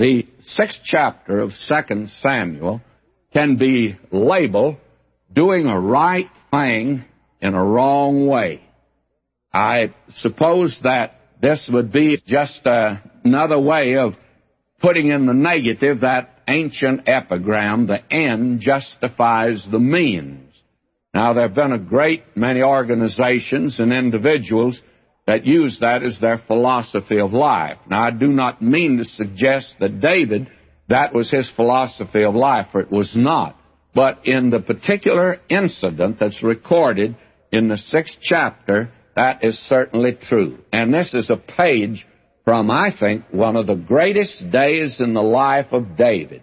The sixth chapter of Second Samuel can be labeled doing a right thing in a wrong way. I suppose that this would be just uh, another way of putting in the negative that ancient epigram, the end justifies the means. Now, there have been a great many organizations and individuals that use that as their philosophy of life. Now, I do not mean to suggest that David, that was his philosophy of life, for it was not. But in the particular incident that's recorded in the sixth chapter, that is certainly true. And this is a page from, I think, one of the greatest days in the life of David.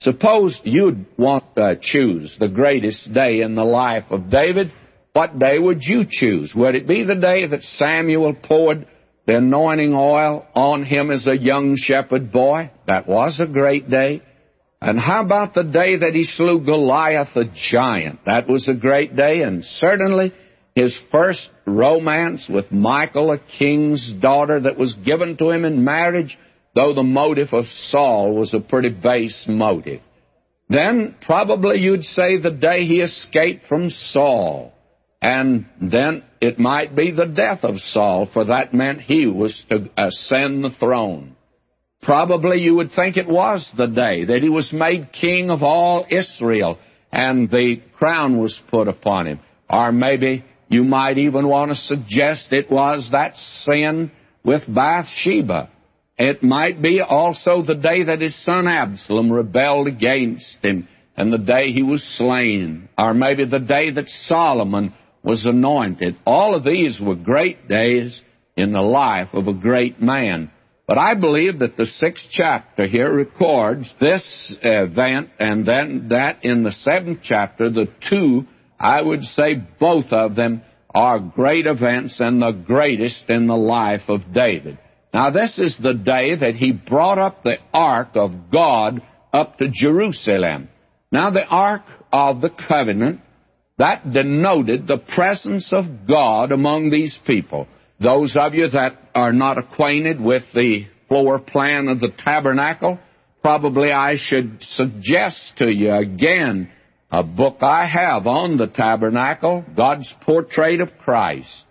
Suppose you'd want to choose the greatest day in the life of David. What day would you choose? Would it be the day that Samuel poured the anointing oil on him as a young shepherd boy? That was a great day. And how about the day that he slew Goliath the giant? That was a great day, and certainly his first romance with Michal, a king's daughter that was given to him in marriage, though the motive of Saul was a pretty base motive. Then probably you'd say the day he escaped from Saul. And then it might be the death of Saul, for that meant he was to ascend the throne. Probably you would think it was the day that he was made king of all Israel and the crown was put upon him. Or maybe you might even want to suggest it was that sin with Bathsheba. It might be also the day that his son Absalom rebelled against him and the day he was slain. Or maybe the day that Solomon was anointed. All of these were great days in the life of a great man. But I believe that the sixth chapter here records this event and then that in the seventh chapter, the two I would say both of them are great events and the greatest in the life of David. Now, this is the day that he brought up the ark of God up to Jerusalem. Now, the ark of the covenant, that denoted the presence of God among these people. Those of you that are not acquainted with the floor plan of the tabernacle, probably I should suggest to you again a book I have on the tabernacle, God's Portrait of Christ.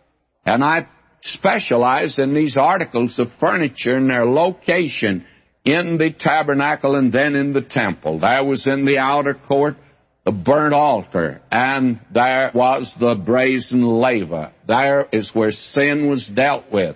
And I specialize in these articles of furniture and their location in the tabernacle and then in the temple. That was in the outer court the burnt altar, and there was the brazen laver. There is where sin was dealt with.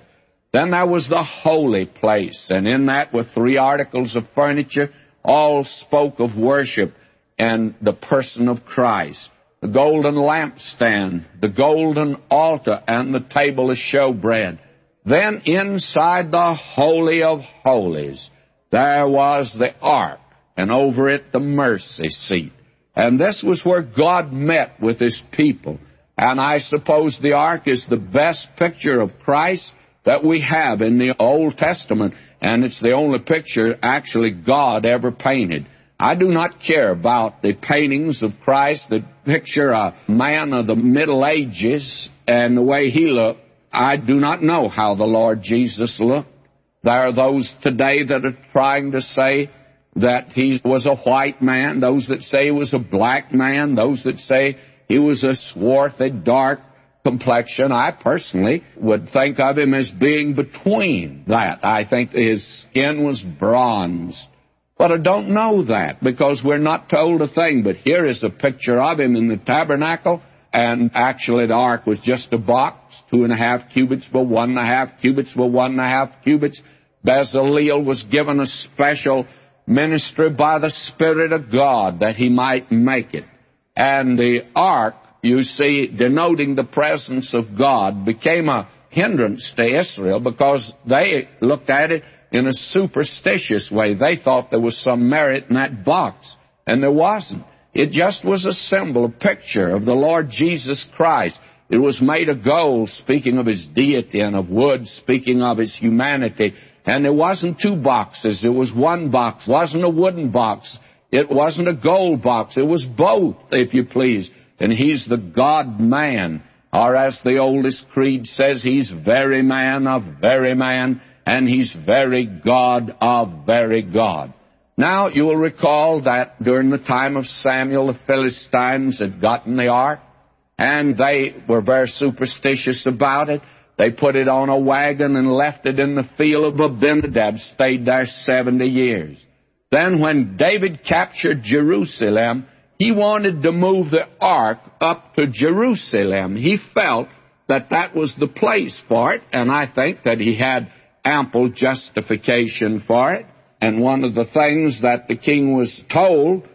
Then there was the holy place, and in that were three articles of furniture, all spoke of worship and the person of Christ. The golden lampstand, the golden altar, and the table of showbread. Then inside the Holy of Holies, there was the ark, and over it the mercy seat. And this was where God met with His people. And I suppose the ark is the best picture of Christ that we have in the Old Testament, and it's the only picture actually God ever painted. I do not care about the paintings of Christ that picture a man of the Middle Ages and the way he looked. I do not know how the Lord Jesus looked. There are those today that are trying to say that he was a white man, those that say he was a black man, those that say he was a swarthy, dark complexion. I personally would think of him as being between that. I think his skin was bronzed. But I don't know that because we're not told a thing. But here is a picture of him in the tabernacle. And actually, the ark was just a box, two and a half cubits by one and a half cubits by one and a half cubits. Bezaleel was given a special ministry by the Spirit of God that he might make it. And the ark, you see, denoting the presence of God, became a hindrance to Israel because they looked at it in a superstitious way. They thought there was some merit in that box, and there wasn't. It just was a symbol, a picture of the Lord Jesus Christ. It was made of gold, speaking of his deity, and of wood, speaking of his humanity. And there wasn't two boxes. It was one box. It wasn't a wooden box. It wasn't a gold box. It was both, if you please. And he's the God man. Or as the oldest creed says, he's very man of very man and he's very God of very God. Now, you will recall that during the time of Samuel, the Philistines had gotten the ark, and they were very superstitious about it. They put it on a wagon and left it in the field of Abinadab, stayed there 70 years. Then when David captured Jerusalem, he wanted to move the ark up to Jerusalem. He felt that that was the place for it, and I think that he had ample justification for it. And one of the things that the king was told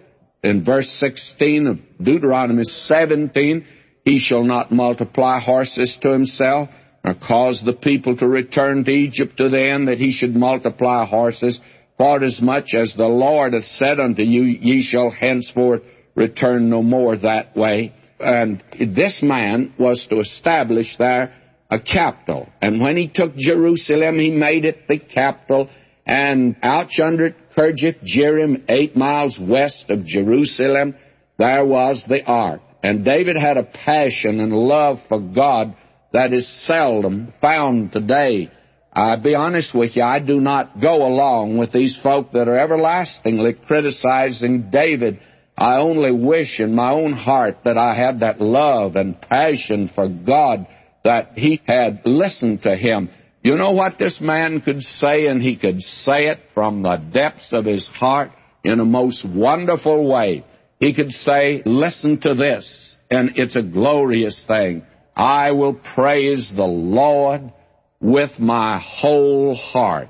in verse 16 of Deuteronomy 17, he shall not multiply horses to himself, cause the people to return to Egypt to the end that he should multiply horses. For as much as the Lord hath said unto you, ye shall henceforth return no more that way. And this man was to establish there a capital. And when he took Jerusalem, he made it the capital. And out yonder Kirjath Jearim, eight miles west of Jerusalem, there was the ark. And David had a passion and love for God that is seldom found today. I'll be honest with you, I do not go along with these folk that are everlastingly criticizing David. I only wish in my own heart that I had that love and passion for God that he had listened to him. You know what this man could say, and he could say it from the depths of his heart in a most wonderful way. He could say, Listen to this, and it's a glorious thing. I will praise the Lord with my whole heart.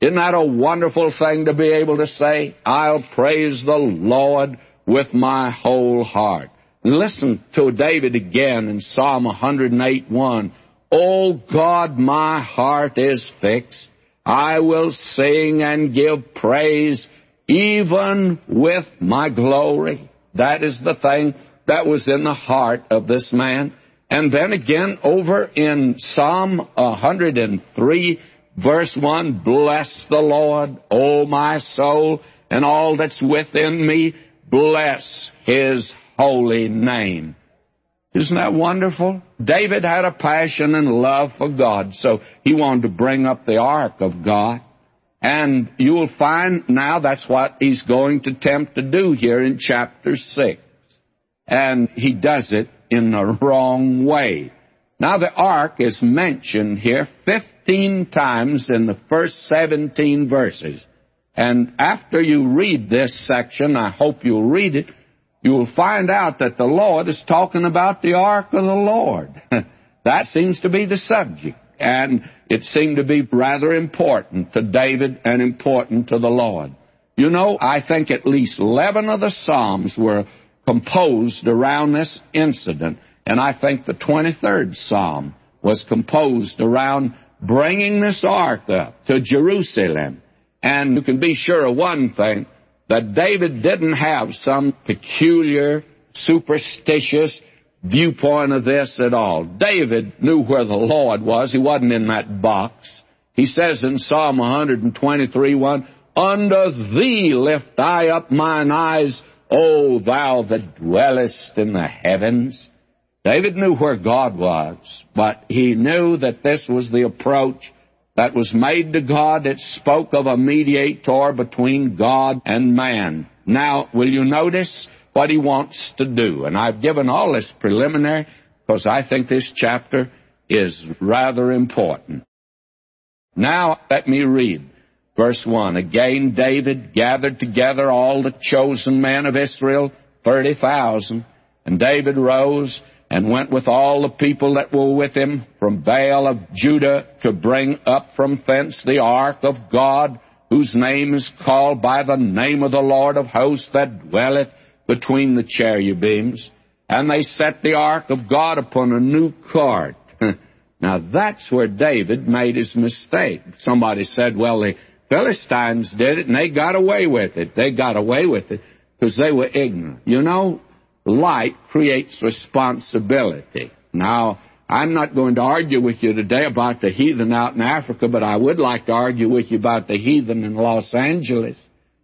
Isn't that a wonderful thing to be able to say? I'll praise the Lord with my whole heart. Listen to David again in Psalm 108 1. O oh God, my heart is fixed. I will sing and give praise even with my glory. That is the thing that was in the heart of this man. And then again, over in Psalm 103, verse 1, Bless the Lord, O my soul, and all that's within me, bless his holy name. Isn't that wonderful? David had a passion and love for God, so he wanted to bring up the ark of God. And you will find now that's what he's going to attempt to do here in chapter 6. And he does it in the wrong way. Now, the ark is mentioned here 15 times in the first 17 verses. And after you read this section, I hope you'll read it, you will find out that the Lord is talking about the ark of the Lord. that seems to be the subject. And it seemed to be rather important to David and important to the Lord. You know, I think at least 11 of the Psalms were composed around this incident. And I think the 23rd Psalm was composed around bringing this ark up to Jerusalem. And you can be sure of one thing that David didn't have some peculiar, superstitious viewpoint of this at all. David knew where the Lord was. He wasn't in that box. He says in Psalm 123 1, Under thee lift I up mine eyes, O thou that dwellest in the heavens. David knew where God was, but he knew that this was the approach that was made to God. It spoke of a mediator between God and man. Now, will you notice what he wants to do? And I've given all this preliminary because I think this chapter is rather important. Now, let me read Verse 1 Again, David gathered together all the chosen men of Israel, 30,000. And David rose and went with all the people that were with him from Baal of Judah to bring up from thence the ark of God, whose name is called by the name of the Lord of hosts that dwelleth between the cherubims. And they set the ark of God upon a new cart. now that's where David made his mistake. Somebody said, well, the Philistines did it and they got away with it. They got away with it because they were ignorant. You know, light creates responsibility. Now, I'm not going to argue with you today about the heathen out in Africa, but I would like to argue with you about the heathen in Los Angeles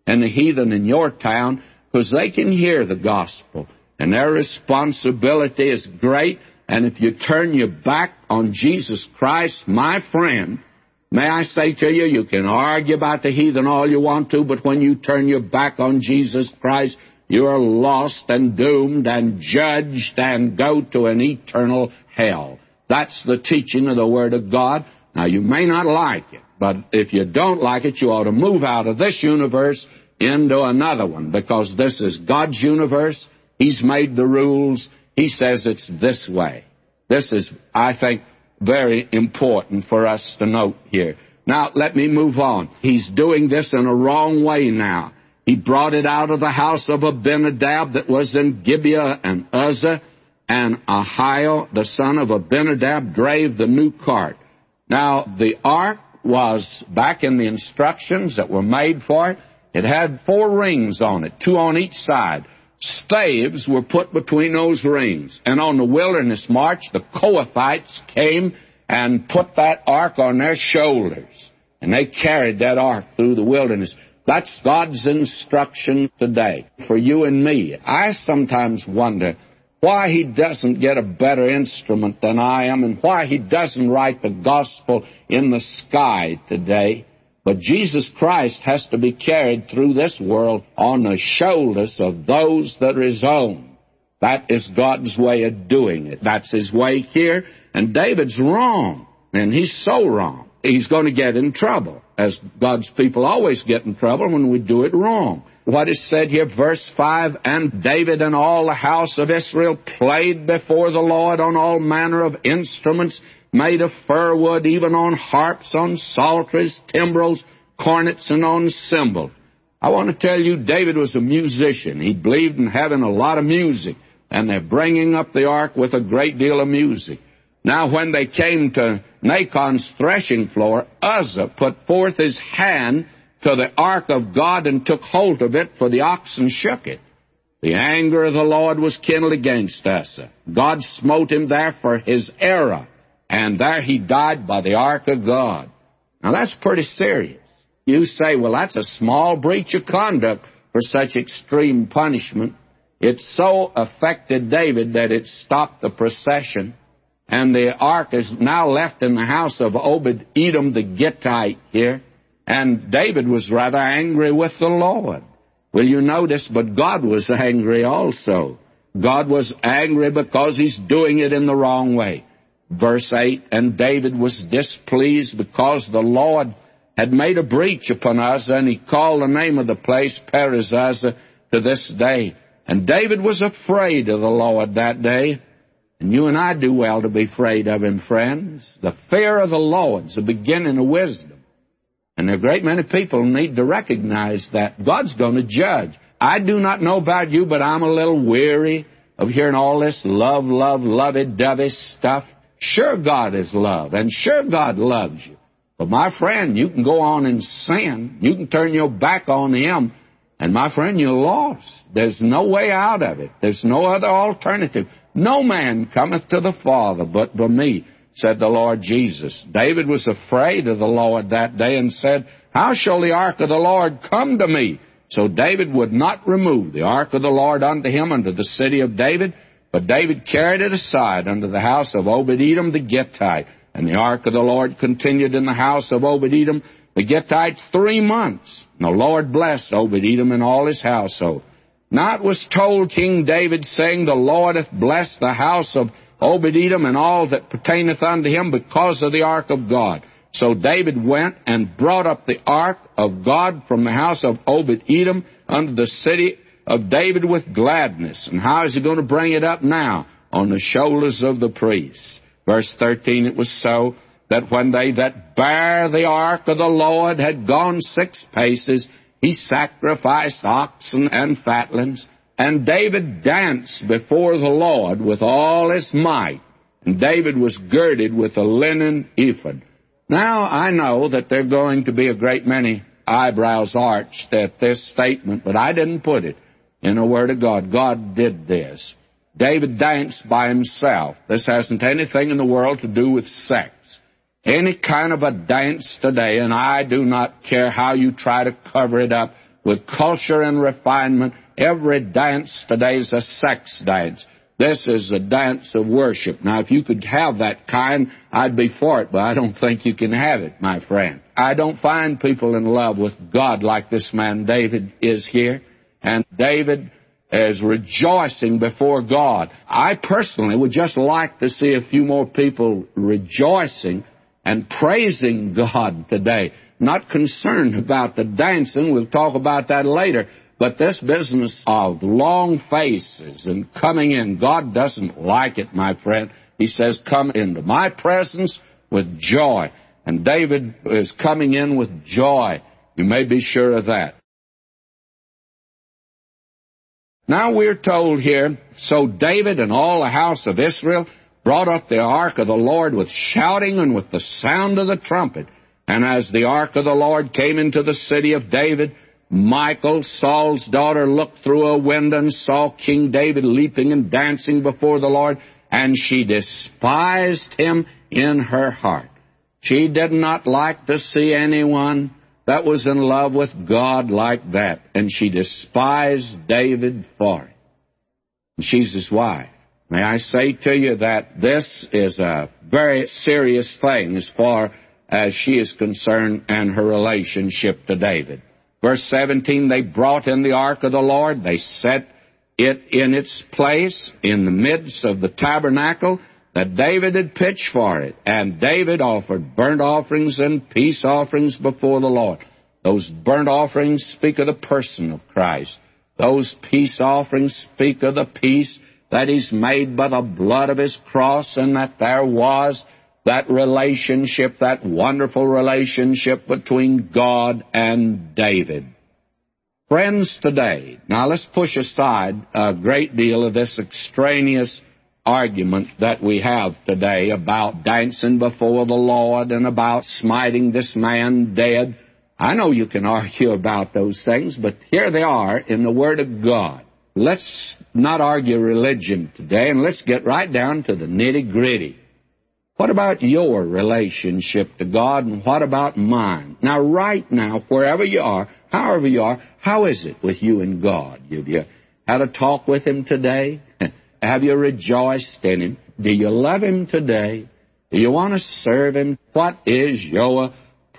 and the heathen in your town because they can hear the gospel and their responsibility is great. And if you turn your back on Jesus Christ, my friend, May I say to you, you can argue about the heathen all you want to, but when you turn your back on Jesus Christ, you are lost and doomed and judged and go to an eternal hell. That's the teaching of the Word of God. Now, you may not like it, but if you don't like it, you ought to move out of this universe into another one because this is God's universe. He's made the rules. He says it's this way. This is, I think, very important for us to note here. Now, let me move on. He's doing this in a wrong way now. He brought it out of the house of Abinadab that was in Gibeah and Uzzah, and Ahio, the son of Abinadab, drave the new cart. Now, the ark was back in the instructions that were made for it. It had four rings on it, two on each side. Staves were put between those rings. And on the wilderness march, the Kohathites came and put that ark on their shoulders. And they carried that ark through the wilderness. That's God's instruction today for you and me. I sometimes wonder why he doesn't get a better instrument than I am and why he doesn't write the gospel in the sky today. But Jesus Christ has to be carried through this world on the shoulders of those that are his own. That is God's way of doing it. That's his way here. And David's wrong. And he's so wrong. He's going to get in trouble, as God's people always get in trouble when we do it wrong. What is said here, verse 5 And David and all the house of Israel played before the Lord on all manner of instruments made of fir wood, even on harps, on psalteries, timbrels, cornets, and on cymbals. I want to tell you, David was a musician. He believed in having a lot of music, and they're bringing up the ark with a great deal of music. Now, when they came to Nacon's threshing floor, Uzzah put forth his hand to the ark of God and took hold of it, for the oxen shook it. The anger of the Lord was kindled against Uzzah. God smote him there for his error and there he died by the ark of God. Now that's pretty serious. You say, well, that's a small breach of conduct for such extreme punishment. It so affected David that it stopped the procession, and the ark is now left in the house of Obed Edom the Gittite here, and David was rather angry with the Lord. Will you notice? But God was angry also. God was angry because he's doing it in the wrong way. Verse 8 And David was displeased because the Lord had made a breach upon us, and he called the name of the place Perezuzzah to this day. And David was afraid of the Lord that day. And you and I do well to be afraid of him, friends. The fear of the Lord's the beginning of wisdom. And a great many people need to recognize that God's going to judge. I do not know about you, but I'm a little weary of hearing all this love, love, lovey-dovey stuff. Sure, God is love, and sure, God loves you. But my friend, you can go on and sin. You can turn your back on Him, and my friend, you're lost. There's no way out of it. There's no other alternative. No man cometh to the Father but by me, said the Lord Jesus. David was afraid of the Lord that day and said, How shall the ark of the Lord come to me? So David would not remove the ark of the Lord unto him unto the city of David, but David carried it aside unto the house of Obed-Edom the Gittite. And the ark of the Lord continued in the house of Obed-Edom the Gittite three months. And the Lord blessed Obed-Edom and all his household. Now was told King David, saying, The Lord hath blessed the house of Obed-Edom and all that pertaineth unto him because of the ark of God. So David went and brought up the ark of God from the house of Obed-Edom unto the city of David with gladness. And how is he going to bring it up now? On the shoulders of the priests. Verse 13, it was so that when they that bare the ark of the Lord had gone six paces, he sacrificed oxen and fatlings, and David danced before the Lord with all his might. And David was girded with a linen ephod. Now I know that there are going to be a great many eyebrows arched at this statement, but I didn't put it in the Word of God. God did this. David danced by himself. This hasn't anything in the world to do with sex. Any kind of a dance today, and I do not care how you try to cover it up with culture and refinement, every dance today is a sex dance. This is a dance of worship. Now, if you could have that kind, I'd be for it, but I don't think you can have it, my friend. I don't find people in love with God like this man David is here. And David is rejoicing before God. I personally would just like to see a few more people rejoicing and praising God today. Not concerned about the dancing. We'll talk about that later. But this business of long faces and coming in, God doesn't like it, my friend. He says, come into my presence with joy. And David is coming in with joy. You may be sure of that. Now we're told here, so David and all the house of Israel brought up the ark of the Lord with shouting and with the sound of the trumpet. And as the ark of the Lord came into the city of David, Michal, Saul's daughter, looked through a window and saw King David leaping and dancing before the Lord, and she despised him in her heart. She did not like to see anyone that was in love with God like that, and she despised David for it. And she's his wife. May I say to you that this is a very serious thing as far as she is concerned and her relationship to David. Verse 17, they brought in the ark of the Lord. They set it in its place in the midst of the tabernacle that David had pitched for it. And David offered burnt offerings and peace offerings before the Lord. Those burnt offerings speak of the person of Christ. Those peace offerings speak of the peace that is made by the blood of his cross and that there was that relationship, that wonderful relationship between God and David. Friends, today, now let's push aside a great deal of this extraneous argument that we have today about dancing before the Lord and about smiting this man dead. I know you can argue about those things, but here they are in the Word of God. Let's not argue religion today, and let's get right down to the nitty gritty. What about your relationship to God and what about mine? Now, right now, wherever you are, however you are, how is it with you and God? Have you had a talk with Him today? Have you rejoiced in Him? Do you love Him today? Do you want to serve Him? What is your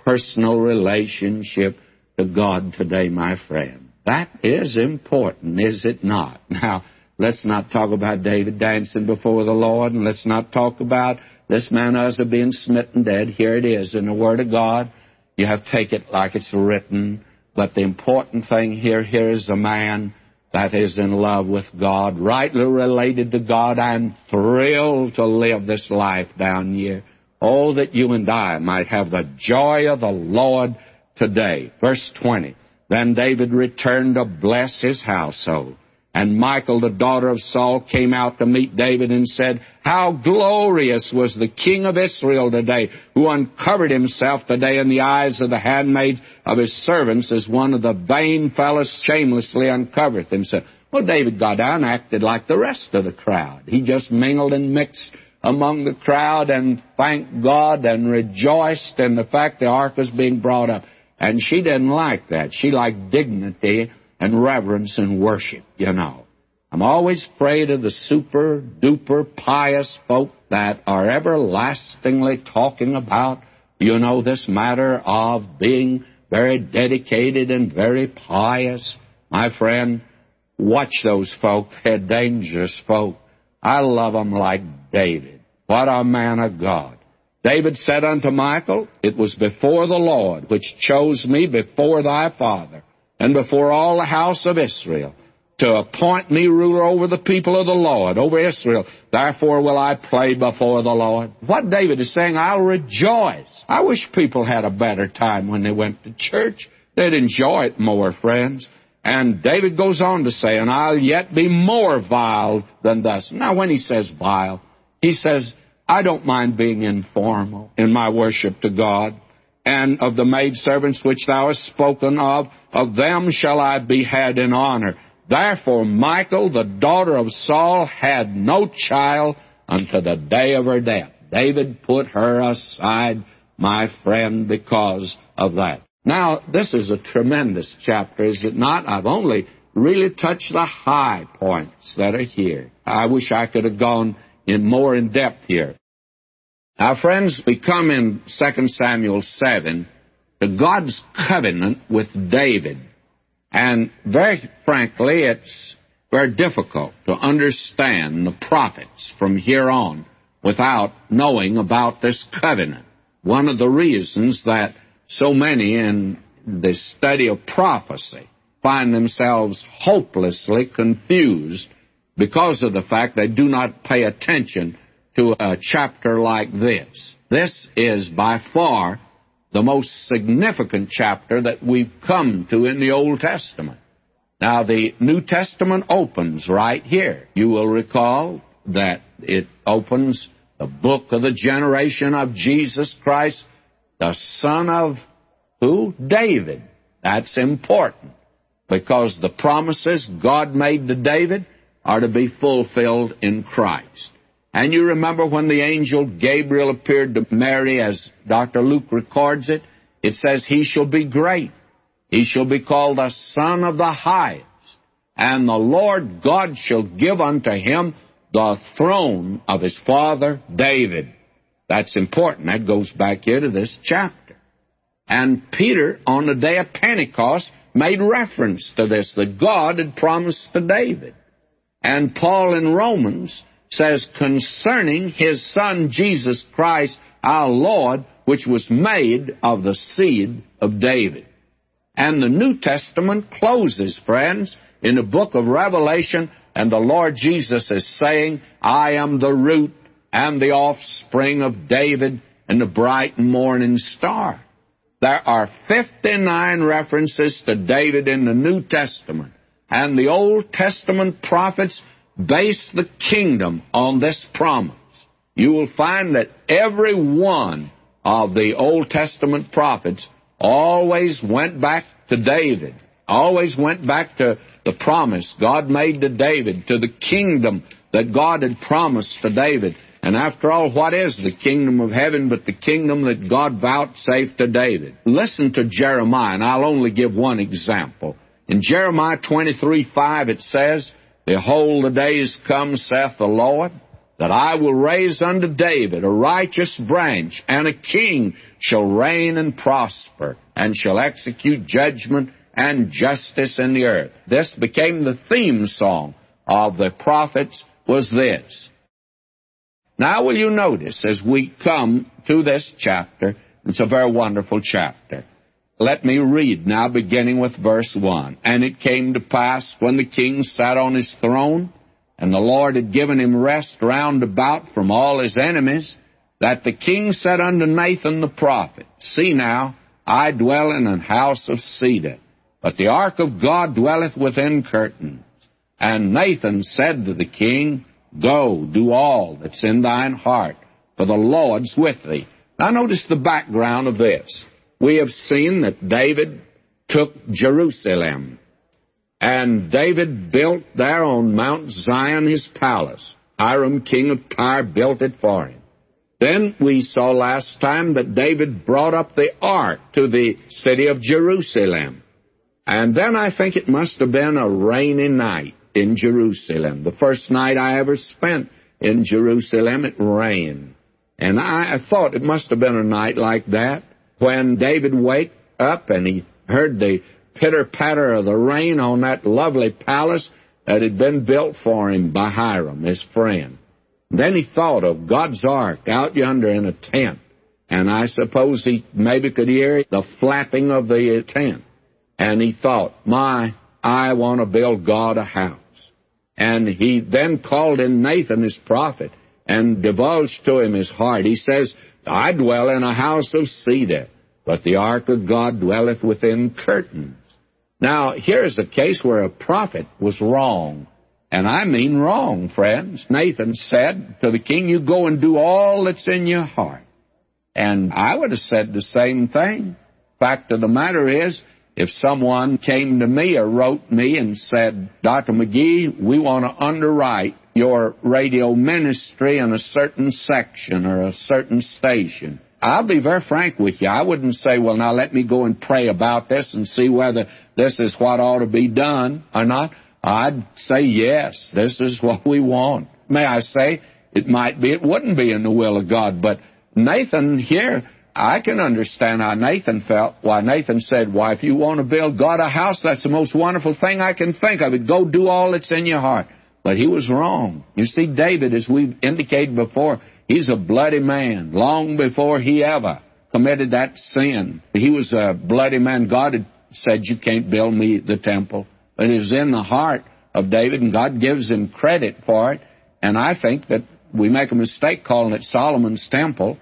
personal relationship to God today, my friend? That is important, is it not? Now, let's not talk about David dancing before the Lord, and let's not talk about this man Uzzah being smitten dead. Here it is in the Word of God. You have to take it like it's written. But the important thing here, here is a man that is in love with God, rightly related to God, and thrilled to live this life down here. Oh, that you and I might have the joy of the Lord today. Verse 20. Then David returned to bless his household. And Michal, the daughter of Saul, came out to meet David and said, How glorious was the king of Israel today, who uncovered himself today in the eyes of the handmaids of his servants, as one of the vain fellows shamelessly uncovereth himself. Well, David got down and acted like the rest of the crowd. He just mingled and mixed among the crowd and thanked God and rejoiced in the fact the ark was being brought up. And she didn't like that. She liked dignity and reverence and worship, you know. I'm always afraid of the super duper pious folk that are everlastingly talking about, you know, this matter of being very dedicated and very pious. My friend, watch those folk. They're dangerous folk. I love them like David. What a man of God. David said unto Michal, It was before the Lord which chose me before thy father and before all the house of Israel to appoint me ruler over the people of the Lord, over Israel. Therefore will I play before the Lord. What David is saying, I'll rejoice. I wish people had a better time when they went to church. They'd enjoy it more, friends. And David goes on to say, and I'll yet be more vile than thus. Now when he says vile, he says, I don't mind being informal in my worship to God and of the maidservants which thou hast spoken of, of them shall I be had in honor. Therefore Michal, the daughter of Saul, had no child unto the day of her death. David put her aside, my friend, because of that. Now, this is a tremendous chapter, is it not? I've only really touched the high points that are here. I wish I could have gone in more in depth here. Our friends, we come in 2 Samuel 7 to God's covenant with David. And very frankly, it's very difficult to understand the prophets from here on without knowing about this covenant. One of the reasons that so many in the study of prophecy find themselves hopelessly confused because of the fact they do not pay attention to a chapter like this. This is by far the most significant chapter that we've come to in the Old Testament. Now, the New Testament opens right here. You will recall that it opens the book of the generation of Jesus Christ, the son of who? David. That's important because the promises God made to David are to be fulfilled in Christ. And you remember when the angel Gabriel appeared to Mary, as Dr. Luke records it, it says, He shall be great. He shall be called the Son of the Highest. And the Lord God shall give unto him the throne of his father David. That's important. That goes back here to this chapter. And Peter, on the day of Pentecost, made reference to this, that God had promised to David. And Paul in Romans says, concerning his son Jesus Christ, our Lord, which was made of the seed of David. And the New Testament closes, friends, in the book of Revelation, and the Lord Jesus is saying, I am the root and the offspring of David and the bright morning star. There are 59 references to David in the New Testament, and the Old Testament prophets base the kingdom on this promise. You will find that every one of the Old Testament prophets always went back to David, always went back to the promise God made to David, to the kingdom that God had promised to David. And after all, what is the kingdom of heaven but the kingdom that God vouchsafed to David? Listen to Jeremiah, and I'll only give one example. In Jeremiah 23 5, it says, Behold, the days come, saith the Lord, that I will raise unto David a righteous branch, and a king shall reign and prosper, and shall execute judgment and justice in the earth. This became the theme song of the prophets was this. Now will you notice as we come to this chapter, it's a very wonderful chapter. Let me read now, beginning with verse 1. And it came to pass when the king sat on his throne, and the Lord had given him rest round about from all his enemies, that the king said unto Nathan the prophet, See now, I dwell in an house of cedar, but the ark of God dwelleth within curtains. And Nathan said to the king, Go, do all that's in thine heart, for the Lord's with thee. Now notice the background of this we have seen that David took Jerusalem. And David built there on Mount Zion his palace. Hiram, king of Tyre, built it for him. Then we saw last time that David brought up the ark to the city of Jerusalem. And then I think it must have been a rainy night in Jerusalem. The first night I ever spent in Jerusalem, it rained. And I, thought it must have been a night like that when David waked up and he heard the pitter patter of the rain on that lovely palace that had been built for him by Hiram, his friend. Then he thought of God's ark out yonder in a tent, and I suppose he maybe could hear the flapping of the tent. And he thought, my, I want to build God a house. And he then called in Nathan, his prophet, and divulged to him his heart. He says, I dwell in a house of cedar, but the ark of God dwelleth within curtains. Now, here's a case where a prophet was wrong. And I mean wrong, friends. Nathan said to the king, You go and do all that's in your heart. And I would have said the same thing. Fact of the matter is, if someone came to me or wrote me and said, Dr. McGee, we want to underwrite your radio ministry in a certain section or a certain station. I'll be very frank with you. I wouldn't say, well, now let me go and pray about this and see whether this is what ought to be done or not. I'd say, yes, this is what we want. May I say, it might be, it wouldn't be in the will of God, but Nathan here, I can understand how Nathan felt. Why, Nathan said, Why, if you want to build God a house, that's the most wonderful thing I can think of. Go do all that's in your heart. But he was wrong. You see, David, as we've indicated before, he's a bloody man. Long before he ever committed that sin, he was a bloody man. God had said, You can't build me the temple. But it was in the heart of David, and God gives him credit for it. And I think that we make a mistake calling it Solomon's temple.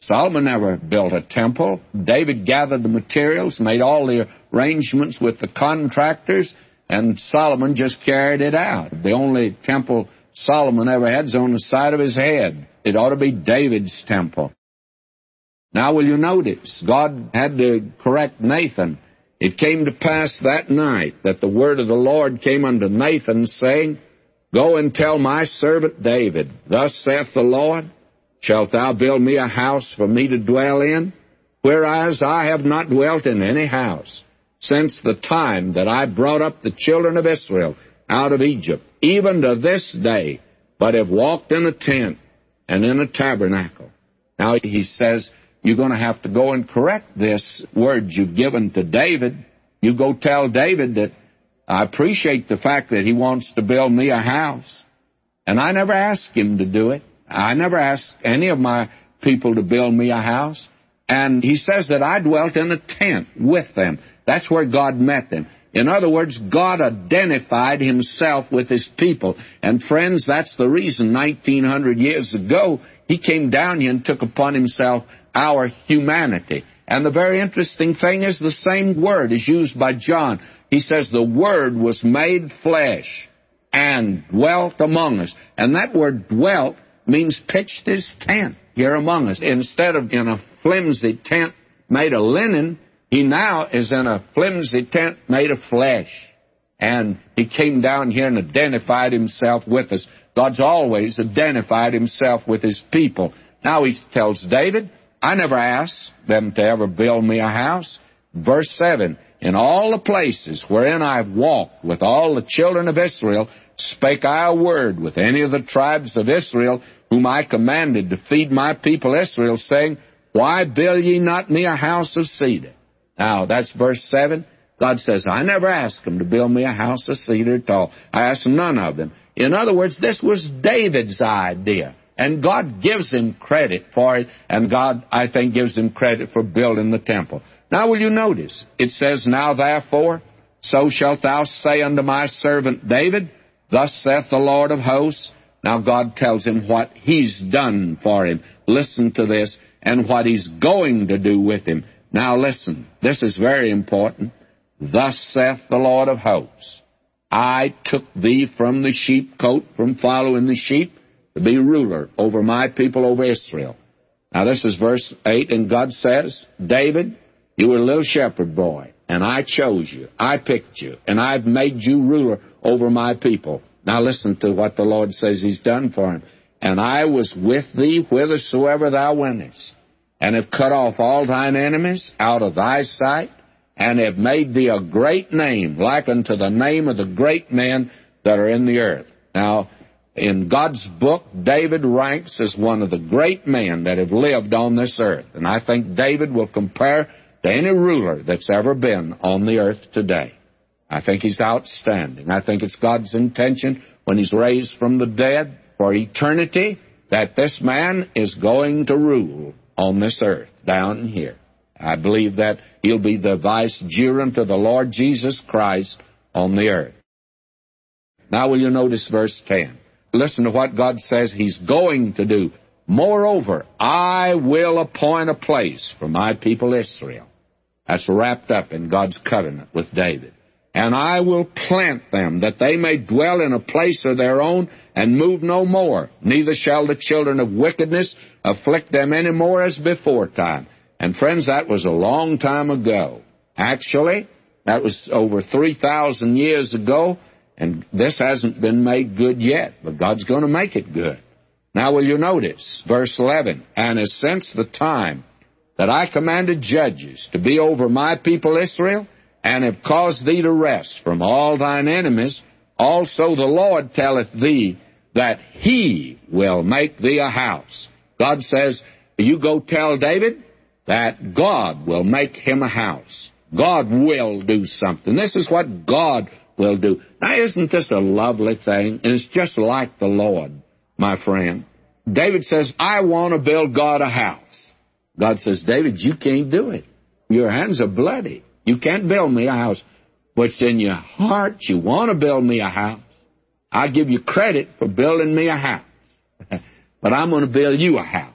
Solomon never built a temple. David gathered the materials, made all the arrangements with the contractors, and Solomon just carried it out. The only temple Solomon ever had is on the side of his head. It ought to be David's temple. Now, will you notice? God had to correct Nathan. It came to pass that night that the word of the Lord came unto Nathan, saying, Go and tell my servant David, Thus saith the Lord, Shalt thou build me a house for me to dwell in? Whereas I have not dwelt in any house since the time that I brought up the children of Israel out of Egypt, even to this day, but have walked in a tent and in a tabernacle. Now he says, you're going to have to go and correct this word you've given to David. You go tell David that I appreciate the fact that he wants to build me a house. And I never asked him to do it. I never asked any of my people to build me a house. And he says that I dwelt in a tent with them. That's where God met them. In other words, God identified himself with his people. And friends, that's the reason 1900 years ago he came down here and took upon himself our humanity. And the very interesting thing is the same word is used by John. He says the Word was made flesh and dwelt among us. And that word dwelt means pitched his tent here among us. Instead of in a flimsy tent made of linen, he now is in a flimsy tent made of flesh. And he came down here and identified himself with us. God's always identified himself with his people. Now he tells David, I never asked them to ever build me a house. Verse 7 In all the places wherein I've walked with all the children of Israel, spake I a word with any of the tribes of Israel, whom I commanded to feed my people Israel, saying, Why build ye not me a house of cedar? Now, that's verse 7. God says, I never asked them to build me a house of cedar at all. I asked none of them. In other words, this was David's idea. And God gives him credit for it, and God, I think, gives him credit for building the temple. Now, will you notice? It says, Now therefore, so shalt thou say unto my servant David, Thus saith the Lord of hosts. Now God tells him what he's done for him. Listen to this, and what he's going to do with him. Now listen, this is very important. Thus saith the Lord of hosts, I took thee from the sheepcote, from following the sheep, to be ruler over my people, over Israel. Now this is verse 8, and God says, David, you were a little shepherd boy, and I chose you. I picked you, and I've made you ruler over my people. Now listen to what the Lord says He's done for him. And I was with thee whithersoever thou wentest and have cut off all thine enemies out of thy sight, and have made thee a great name, like unto the name of the great men that are in the earth. Now, in God's book, David ranks as one of the great men that have lived on this earth. And I think David will compare to any ruler that's ever been on the earth today. I think he's outstanding. I think it's God's intention when he's raised from the dead for eternity that this man is going to rule on this earth, down here. I believe that he'll be the vicegerent of the Lord Jesus Christ on the earth. Now, will you notice verse 10? Listen to what God says he's going to do. Moreover, I will appoint a place for my people Israel. That's wrapped up in God's covenant with David. And I will plant them, that they may dwell in a place of their own, and move no more. Neither shall the children of wickedness afflict them any more as before time. And friends, that was a long time ago. Actually, that was over 3,000 years ago, and this hasn't been made good yet, but God's going to make it good. Now, will you notice, verse 11, And as since the time that I commanded judges to be over my people Israel, and have caused thee to rest from all thine enemies, also the Lord telleth thee that he will make thee a house. God says, you go tell David that God will make him a house. God will do something. This is what God will do. Now, isn't this a lovely thing? And it's just like the Lord, my friend. David says, I want to build God a house. God says, David, you can't do it. Your hands are bloody. You can't build me a house. What's in your heart, you want to build me a house. I give you credit for building me a house. but I'm going to build you a house.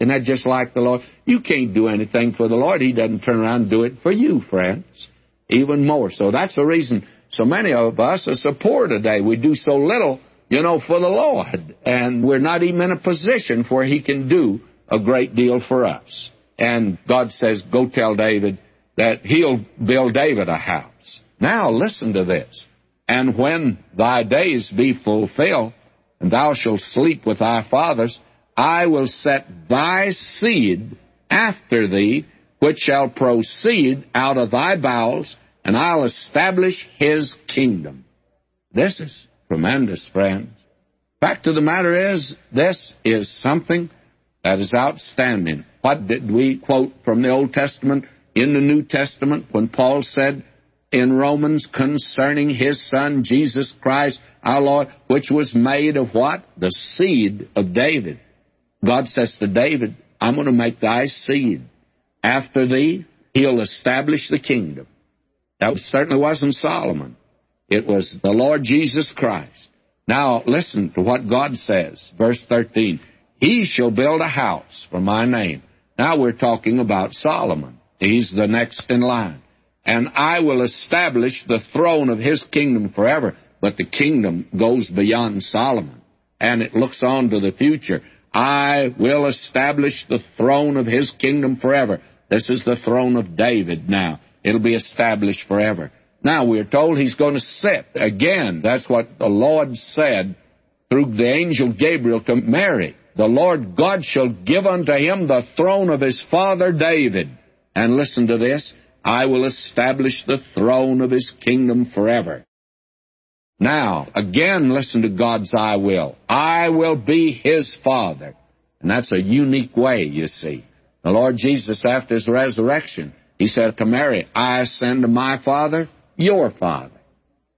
Isn't that just like the Lord? You can't do anything for the Lord. He doesn't turn around and do it for you, friends. Even more so. That's the reason so many of us are so poor today. We do so little, you know, for the Lord. And we're not even in a position where He can do a great deal for us. And God says, go tell David that He'll build David a house. Now listen to this. And when thy days be fulfilled, and thou shalt sleep with thy fathers, I will set thy seed after thee, which shall proceed out of thy bowels, and I'll establish his kingdom. This is tremendous, friends. Fact of the matter is, this is something that is outstanding. What did we quote from the Old Testament in the New Testament when Paul said in Romans concerning his Son, Jesus Christ, our Lord, which was made of what? The seed of David. God says to David, I'm going to make thy seed. After thee, he'll establish the kingdom. That certainly wasn't Solomon. It was the Lord Jesus Christ. Now, listen to what God says. Verse 13. He shall build a house for my name. Now we're talking about Solomon. He's the next in line. And I will establish the throne of his kingdom forever. But the kingdom goes beyond Solomon. And it looks on to the future. I will establish the throne of his kingdom forever. This is the throne of David now. It'll be established forever. Now we're told he's going to sit again. That's what the Lord said through the angel Gabriel to Mary. The Lord God shall give unto him the throne of his father David. And listen to this. I will establish the throne of his kingdom forever. Now, again, listen to God's I will. I will be his father. And that's a unique way, you see. The Lord Jesus, after his resurrection, he said to Mary, I ascend to my Father, your Father.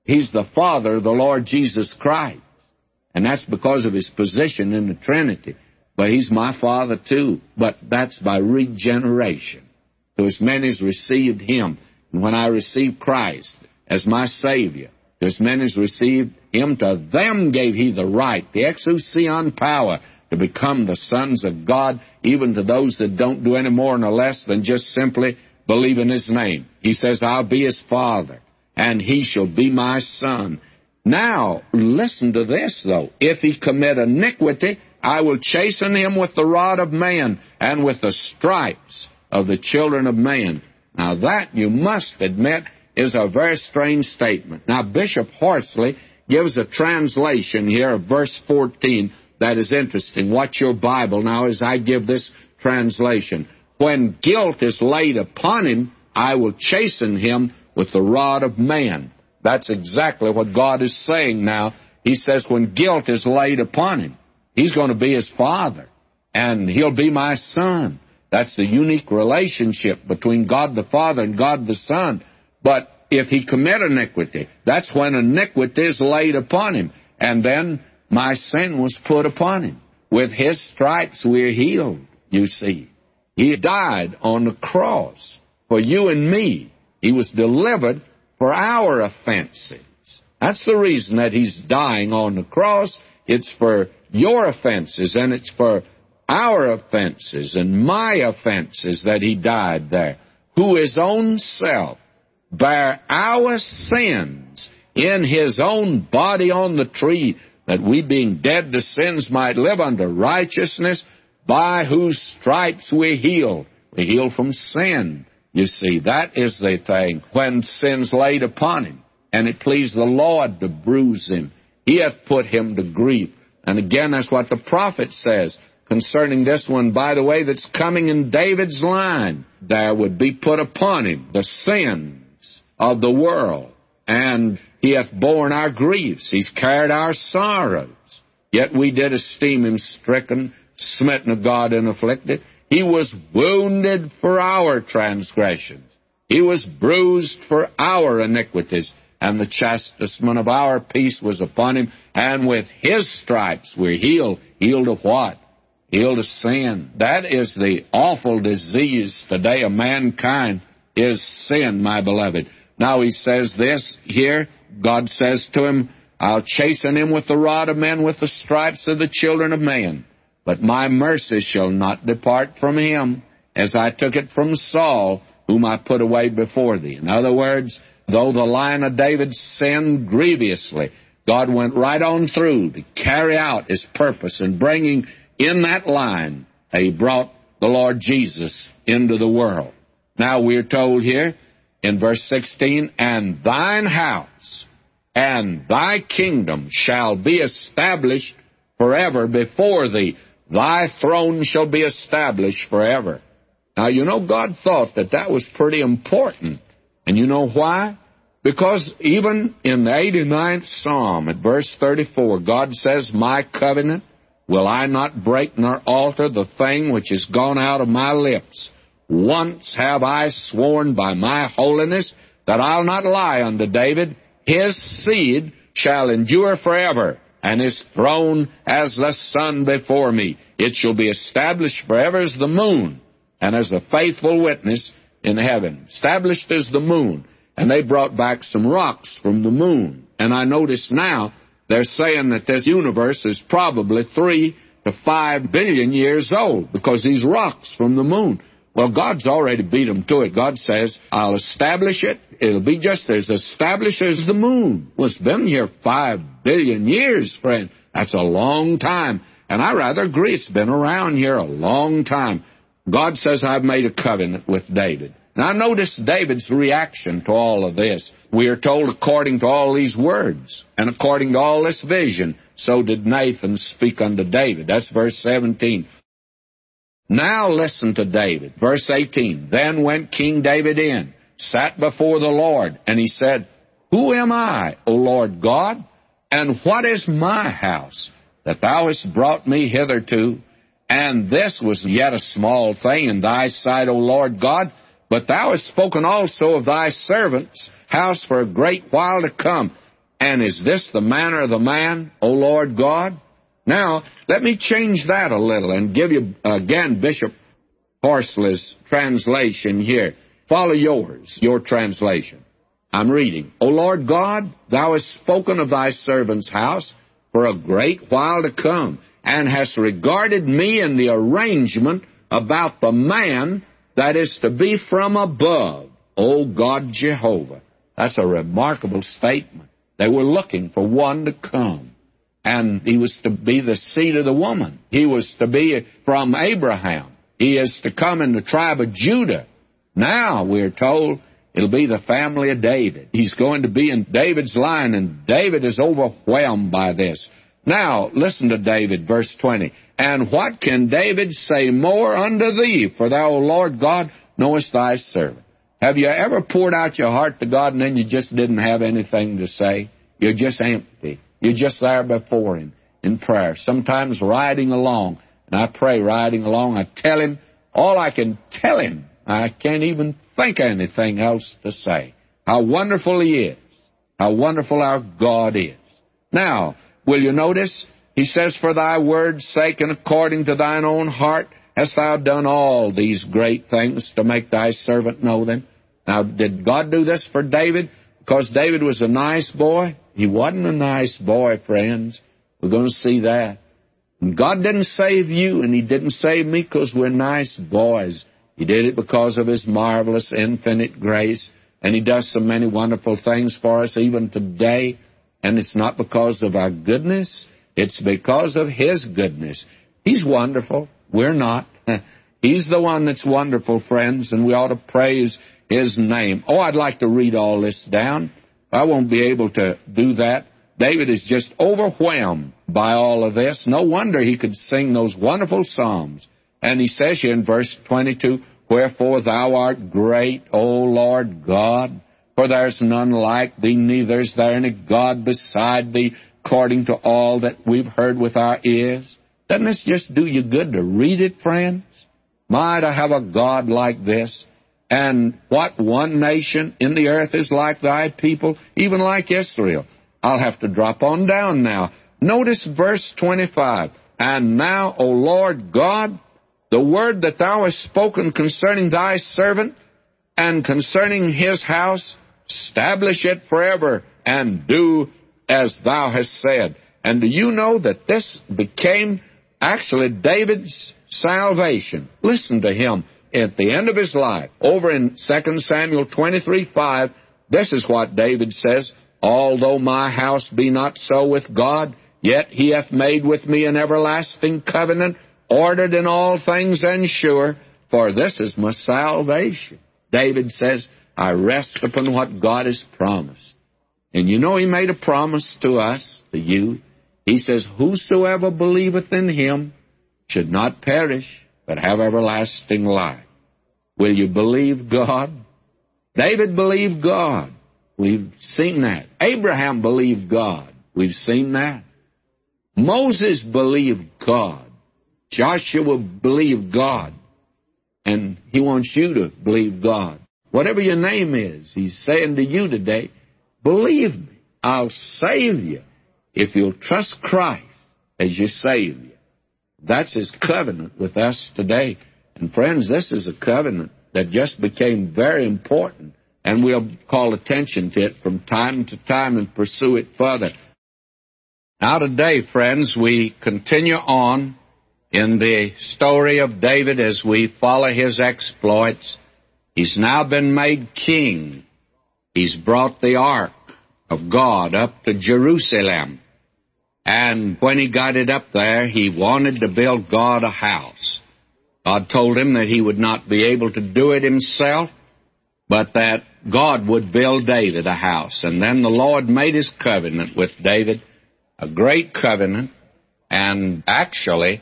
He's the Father of the Lord Jesus Christ. And that's because of his position in the Trinity. But he's my Father too. But that's by regeneration. To as many as received him. And when I received Christ as my Savior, as many as received him, to them gave he the right, the exousia power, to become the sons of God, even to those that don't do any more nor less than just simply believe in his name. He says, I'll be his father, and he shall be my son. Now, listen to this, though. If he commit iniquity, I will chasten him with the rod of man and with the stripes of the children of man. Now, that, you must admit, is a very strange statement. Now, Bishop Horsley gives a translation here of verse 14 that is interesting. Watch your Bible now as I give this translation. When guilt is laid upon him, I will chasten him with the rod of man. That's exactly what God is saying now. He says, when guilt is laid upon him, he's going to be his father, and he'll be my son. That's the unique relationship between God the Father and God the Son. But if he commit iniquity, that's when iniquity is laid upon him. And then my sin was put upon him. With his stripes we're healed, you see. He died on the cross for you and me. He was delivered for our offenses. That's the reason that he's dying on the cross. It's for your offenses and it's for our offenses and my offenses that he died there. Who his own self bear our sins in his own body on the tree, that we being dead to sins might live unto righteousness, by whose stripes we heal. We heal from sin. You see, that is the thing. When sin's laid upon him, and it pleased the Lord to bruise him, he hath put him to grief. And again, that's what the prophet says concerning this one, by the way, that's coming in David's line. There would be put upon him the sins of the world, and he hath borne our griefs, he's carried our sorrows. Yet we did esteem him stricken, smitten of God, and afflicted. He was wounded for our transgressions. He was bruised for our iniquities, and the chastisement of our peace was upon him, and with his stripes we're healed. Healed of what? Healed of sin. That is the awful disease today of mankind, is sin, my beloved. Now he says this here. God says to him, I'll chasten him with the rod of men, with the stripes of the children of men. But my mercy shall not depart from him, as I took it from Saul, whom I put away before thee. In other words, though the line of David sinned grievously, God went right on through to carry out his purpose in bringing in that line, he brought the Lord Jesus into the world. Now we're told here in verse 16, and thine house and thy kingdom shall be established forever before thee. Thy throne shall be established forever. Now, you know, God thought that that was pretty important. And you know why? Because even in the 89th Psalm, at verse 34, God says, My covenant will I not break nor alter the thing which is gone out of my lips. Once have I sworn by my holiness that I'll not lie unto David. His seed shall endure forever and his throne as the sun before me. It shall be established forever as the moon, and as a faithful witness in heaven. Established as the moon. And they brought back some rocks from the moon. And I notice now they're saying that this universe is probably three to five billion years old because these rocks from the moon. Well, God's already beat them to it. God says, I'll establish it. It'll be just as established as the moon. Well, it's been here five billion years, friend. That's a long time. And I rather agree it's been around here a long time. God says, I've made a covenant with David. Now notice David's reaction to all of this. We are told according to all these words and according to all this vision, so did Nathan speak unto David. That's verse 17. Now listen to David. Verse 18. Then went King David in, sat before the Lord, and he said, Who am I, O Lord God? And what is my house that thou hast brought me hitherto? And this was yet a small thing in thy sight, O Lord God. But thou hast spoken also of thy servant's house for a great while to come. And is this the manner of the man, O Lord God? Now, let me change that a little and give you again Bishop Horsley's translation here. Follow yours, your translation. I'm reading. O Lord God, thou hast spoken of thy servant's house for a great while to come, and hast regarded me in the arrangement about the man that is to be from above. O God Jehovah. That's a remarkable statement. They were looking for one to come and he was to be the seed of the woman. He was to be from Abraham. He is to come in the tribe of Judah. Now, we're told, it'll be the family of David. He's going to be in David's line, and David is overwhelmed by this. Now, listen to David, verse 20. And what can David say more unto thee? For thou, O Lord God, knowest thy servant. Have you ever poured out your heart to God and then you just didn't have anything to say? You're just empty. You're just there before Him in prayer. Sometimes riding along, and I pray riding along, I tell Him all I can tell Him. I can't even think of anything else to say. How wonderful He is. How wonderful our God is. Now, will you notice? He says, For thy word's sake and according to thine own heart hast thou done all these great things to make thy servant know them. Now, did God do this for David? Because David was a nice boy? He wasn't a nice boy, friends. We're going to see that. And God didn't save you, and He didn't save me because we're nice boys. He did it because of His marvelous, infinite grace, and He does so many wonderful things for us even today. And it's not because of our goodness, it's because of His goodness. He's wonderful. We're not. He's the one that's wonderful, friends, and we ought to praise His name. Oh, I'd like to read all this down. I won't be able to do that, David is just overwhelmed by all of this. No wonder he could sing those wonderful psalms. And he says here in verse 22, Wherefore thou art great, O Lord God, for there's none like thee, neither is there any God beside thee, according to all that we've heard with our ears. Doesn't this just do you good to read it, friends? My, to have a God like this. And what one nation in the earth is like thy people, even like Israel. I'll have to drop on down now. Notice verse 25. And now, O Lord God, the word that thou hast spoken concerning thy servant and concerning his house, establish it forever and do as thou hast said. And do you know that this became actually David's salvation? Listen to him at the end of his life. Over in 2 Samuel 23 5, this is what David says Although my house be not so with God, yet he hath made with me an everlasting covenant, ordered in all things and sure, for this is my salvation. David says, I rest upon what God has promised. And you know, he made a promise to us, to you. He says, Whosoever believeth in him should not perish, but have everlasting life. Will you believe God? David believed God. We've seen that. Abraham believed God. We've seen that. Moses believed God. Joshua believed God. And he wants you to believe God. Whatever your name is, he's saying to you today, believe me. I'll save you if you'll trust Christ as your Savior. That's his covenant with us today. And friends, this is a covenant that just became very important and we'll call attention to it from time to time and pursue it further. Now, today, friends, we continue on in the story of David as we follow his exploits. He's now been made king. He's brought the ark of God up to Jerusalem. And when he got it up there, he wanted to build God a house. God told him that he would not be able to do it himself, but that God would build David a house. And then the Lord made his covenant with David, a great covenant, and actually,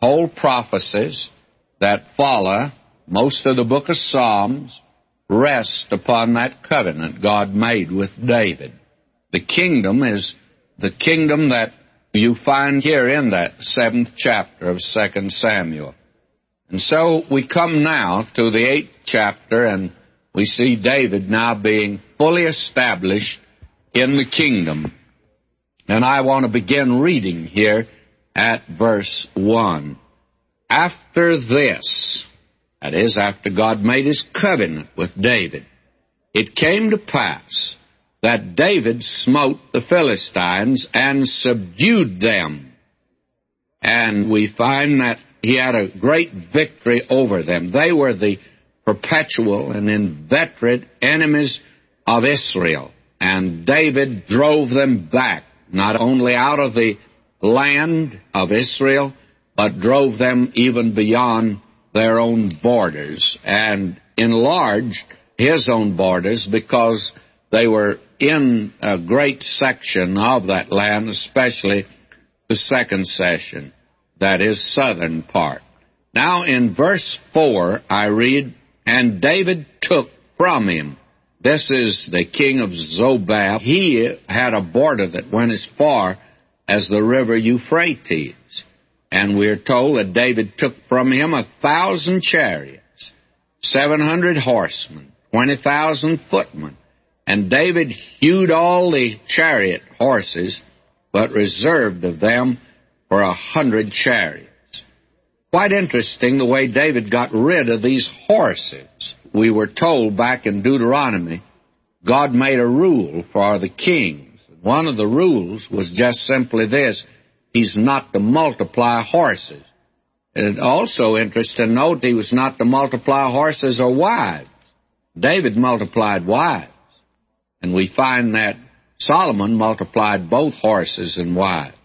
whole prophecies that follow most of the book of Psalms rest upon that covenant God made with David. The kingdom is the kingdom that you find here in that seventh chapter of Second Samuel. And so we come now to the eighth chapter and we see David now being fully established in the kingdom. And I want to begin reading here at verse 1. After this, that is, after God made his covenant with David, it came to pass that David smote the Philistines and subdued them. And we find that he had a great victory over them. They were the perpetual and inveterate enemies of Israel. And David drove them back, not only out of the land of Israel, but drove them even beyond their own borders and enlarged his own borders because they were in a great section of that land, especially the second section, that is, southern part. Now, in verse 4, I read, and David took from him. This is the king of Zobah. He had a border that went as far as the river Euphrates. And we're told that David took from him a thousand chariots, seven hundred horsemen, twenty thousand footmen. And David hewed all the chariot horses, but reserved of them for a hundred chariots. Quite interesting the way David got rid of these horses. We were told back in Deuteronomy, God made a rule for the kings. One of the rules was just simply this He's not to multiply horses. And also interesting to note, he was not to multiply horses or wives. David multiplied wives. And we find that Solomon multiplied both horses and wives.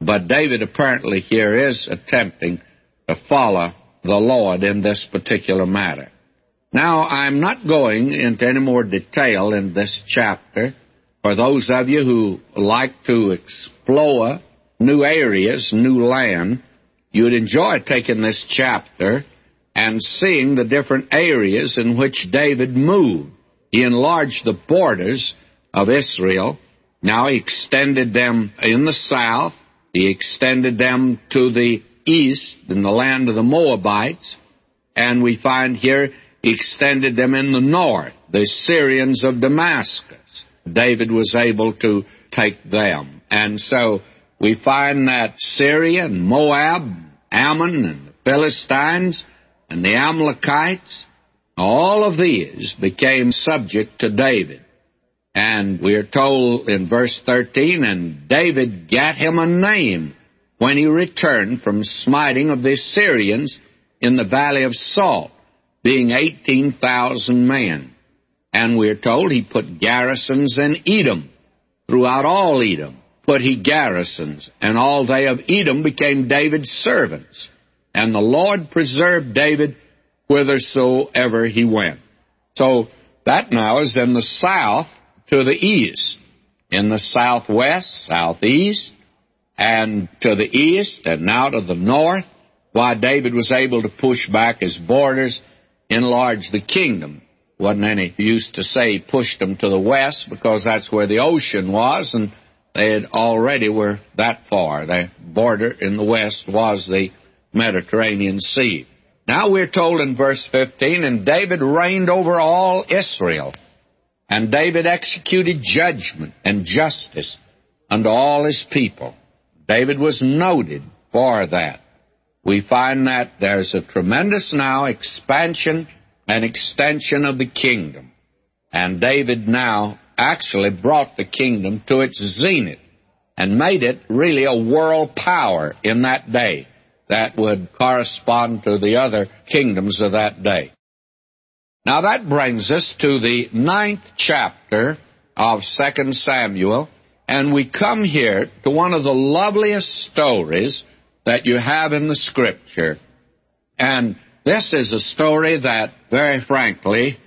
But David apparently here is attempting to follow the Lord in this particular matter. Now, I'm not going into any more detail in this chapter for those of you who like to explore new areas, new land, you'd enjoy taking this chapter and seeing the different areas in which David moved. He enlarged the borders of Israel. Now he extended them in the south. He extended them to the east in the land of the Moabites. And we find here he extended them in the north, the Syrians of Damascus. David was able to take them. And so we find that Syria and Moab, Ammon and the Philistines and the Amalekites, all of these became subject to David. And we are told in verse 13, and David gat him a name when he returned from smiting of the Syrians in the valley of Salt, being 18,000 men. And we're told he put garrisons in Edom, throughout all Edom put he garrisons, and all they of Edom became David's servants. And the Lord preserved David whithersoever he went. So that now is in the south to the east. In the southwest, southeast, and to the east, and now to the north, why David was able to push back his borders, enlarge the kingdom. Wasn't any use to say he pushed them to the west because that's where the ocean was, and they had already were that far. The border in the west was the Mediterranean Sea. Now we're told in verse 15, and David reigned over all Israel, and David executed judgment and justice unto all his people. David was noted for that. We find that there's a tremendous now expansion and extension of the kingdom. And David now actually brought the kingdom to its zenith and made it really a world power in that day that would correspond to the other kingdoms of that day. Now that brings us to the ninth chapter of 2 Samuel, and we come here to one of the loveliest stories that you have in the Scripture. And this is a story that, very frankly,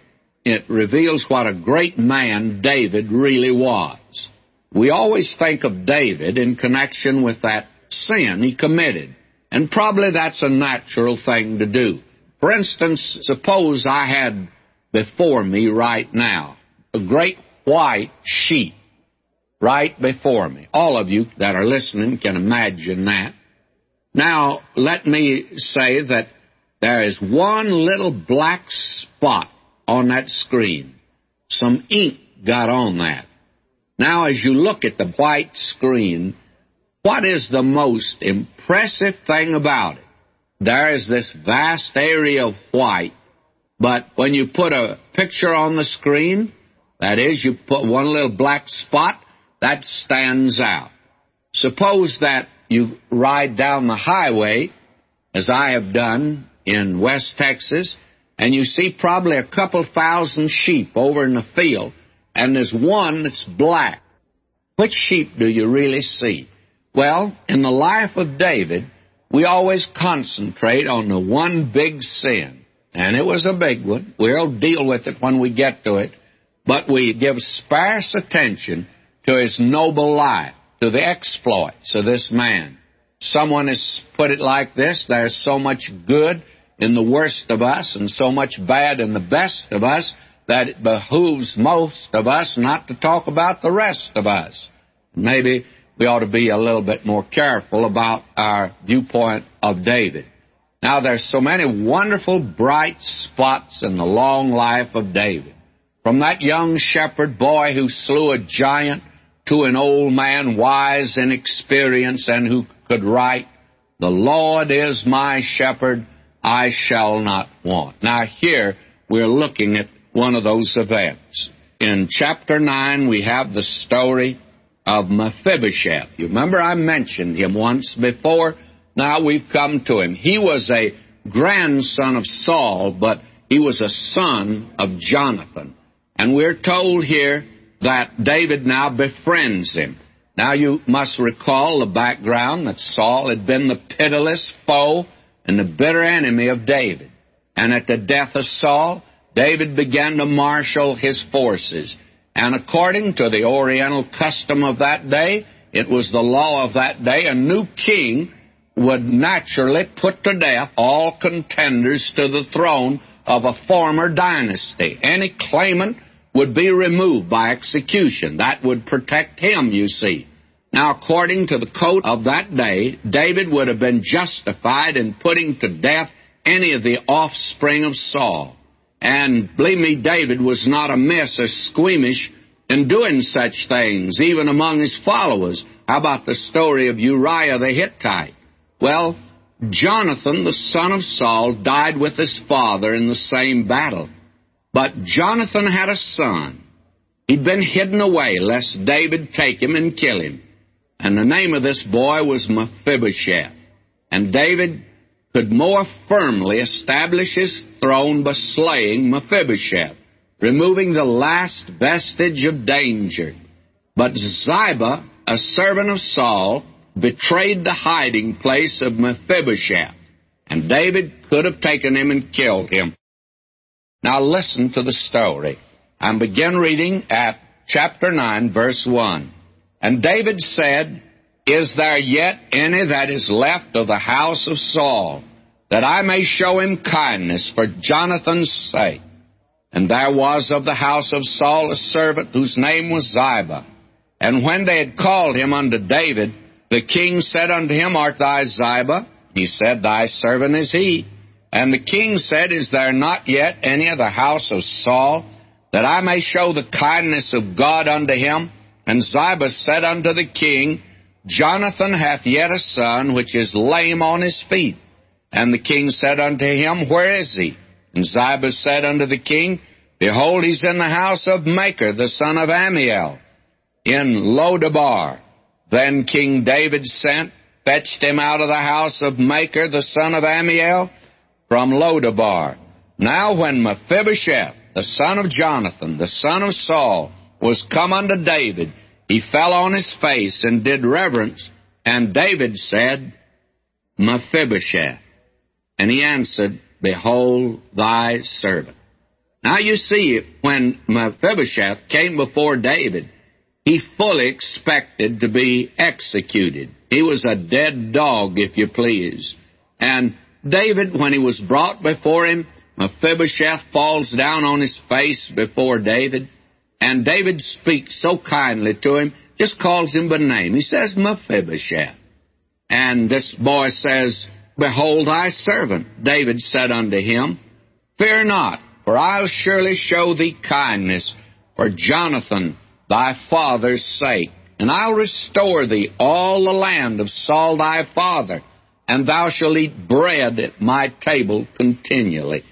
it reveals what a great man David really was. We always think of David in connection with that sin he committed, and probably that's a natural thing to do. For instance, suppose I had before me right now a great white sheep right before me. All of you that are listening can imagine that. Now, let me say that there is one little black spot on that screen. Some ink got on that. Now, as you look at the white screen, what is the most impressive thing about it? There is this vast area of white, but when you put a picture on the screen, that is, you put one little black spot, that stands out. Suppose that you ride down the highway, as I have done in West Texas, and you see probably a couple thousand sheep over in the field, and there's one that's black. Which sheep do you really see? Well, in the life of David, we always concentrate on the one big sin, and it was a big one. We'll deal with it when we get to it, but we give sparse attention to his noble life, to the exploits of this man. Someone has put it like this there's so much good in the worst of us and so much bad in the best of us that it behooves most of us not to talk about the rest of us. Maybe we ought to be a little bit more careful about our viewpoint of David. Now, there's so many wonderful bright spots in the long life of David. From that young shepherd boy who slew a giant to an old man wise in experience and who could write, The Lord is my shepherd, I shall not want. Now, here we're looking at one of those events. In chapter 9, we have the story of Mephibosheth. You remember I mentioned him once before? Now we've come to him. He was a grandson of Saul, but he was a son of Jonathan. And we're told here that David now befriends him. Now you must recall the background that Saul had been the pitiless foe and the bitter enemy of David. And at the death of Saul, David began to marshal his forces. And according to the Oriental custom of that day, it was the law of that day, a new king would naturally put to death all contenders to the throne of a former dynasty. Any claimant would be removed by execution. That would protect him, you see. Now, according to the code of that day, David would have been justified in putting to death any of the offspring of Saul. And believe me, David was not amiss or squeamish in doing such things, even among his followers. How about the story of Uriah the Hittite? Well, Jonathan, the son of Saul, died with his father in the same battle. But Jonathan had a son. He'd been hidden away lest David take him and kill him. And the name of this boy was Mephibosheth. And David could more firmly establish his throne by slaying Mephibosheth, removing the last vestige of danger. But Ziba, a servant of Saul, betrayed the hiding place of Mephibosheth, and David could have taken him and killed him. Now listen to the story. I begin reading at chapter 9, verse 1. And David said, Is there yet any that is left of the house of Saul, that I may show him kindness for Jonathan's sake? And there was of the house of Saul a servant whose name was Ziba. And when they had called him unto David, the king said unto him, Art thou Ziba? He said, Thy servant is he. And the king said, Is there not yet any of the house of Saul, that I may show the kindness of God unto him? And Ziba said unto the king, Jonathan hath yet a son, which is lame on his feet. And the king said unto him, Where is he? And Ziba said unto the king, Behold, he's in the house of Machir, the son of Amiel, in Lodabar. Then King David sent, fetched him out of the house of Machir, the son of Amiel, from Lodabar. Now when Mephibosheth, the son of Jonathan, the son of Saul, was come unto David, he fell on his face and did reverence. And David said, Mephibosheth. And he answered, Behold thy servant. Now you see, when Mephibosheth came before David, he fully expected to be executed. He was a dead dog, if you please. And David, when he was brought before him, Mephibosheth falls down on his face before David, and David speaks so kindly to him, just calls him by name. He says, Mephibosheth. And this boy says, Behold thy servant. David said unto him, Fear not, for I'll surely show thee kindness for Jonathan thy father's sake, and I'll restore thee all the land of Saul thy father and thou shalt eat bread at my table continually.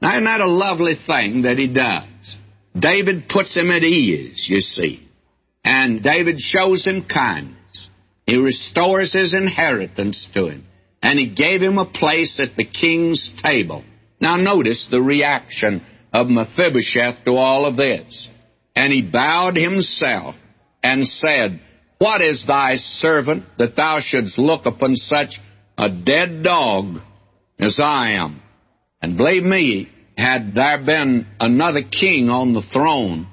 Now, isn't that a lovely thing that he does? David puts him at ease, you see. And David shows him kindness. He restores his inheritance to him. And he gave him a place at the king's table. Now, notice the reaction of Mephibosheth to all of this. And he bowed himself and said, What is thy servant that thou shouldst look upon such a dead dog as I am. And believe me, had there been another king on the throne,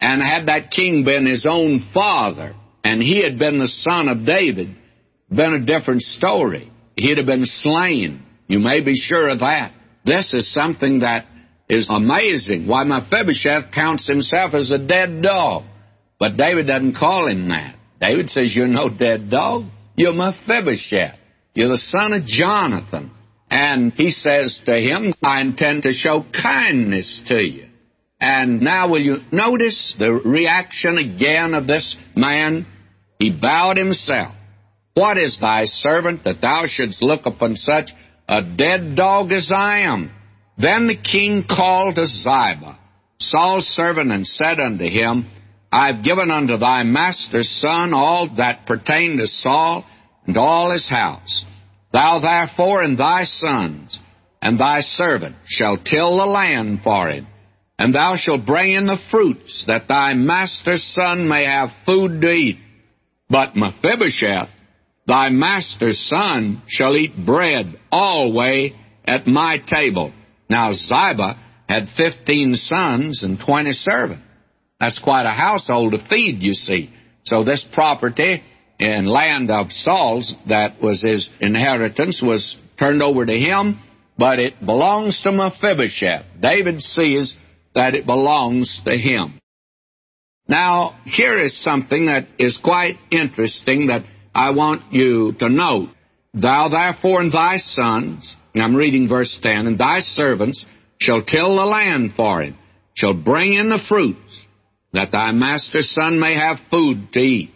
and had that king been his own father, and he had been the son of David, been a different story. He'd have been slain. You may be sure of that. This is something that is amazing. Why Mephibosheth counts himself as a dead dog. But David doesn't call him that. David says, You're no dead dog. You're Mephibosheth. You're the son of Jonathan. And he says to him, I intend to show kindness to you. And now will you notice the reaction again of this man? He bowed himself. What is thy servant that thou shouldst look upon such a dead dog as I am? Then the king called to Ziba, Saul's servant, and said unto him, I have given unto thy master's son all that pertain to Saul and all his house. Thou therefore and thy sons and thy servant shall till the land for him, and thou shalt bring in the fruits, that thy master's son may have food to eat. But Mephibosheth, thy master's son, shall eat bread alway at my table. Now Ziba had fifteen sons and twenty servants. That's quite a household to feed, you see. So this property in land of Saul's that was his inheritance was turned over to him, but it belongs to Mephibosheth. David sees that it belongs to him. Now, here is something that is quite interesting that I want you to note. Thou therefore and thy sons, and I'm reading verse 10, and thy servants shall till the land for him, shall bring in the fruits, that thy master's son may have food to eat.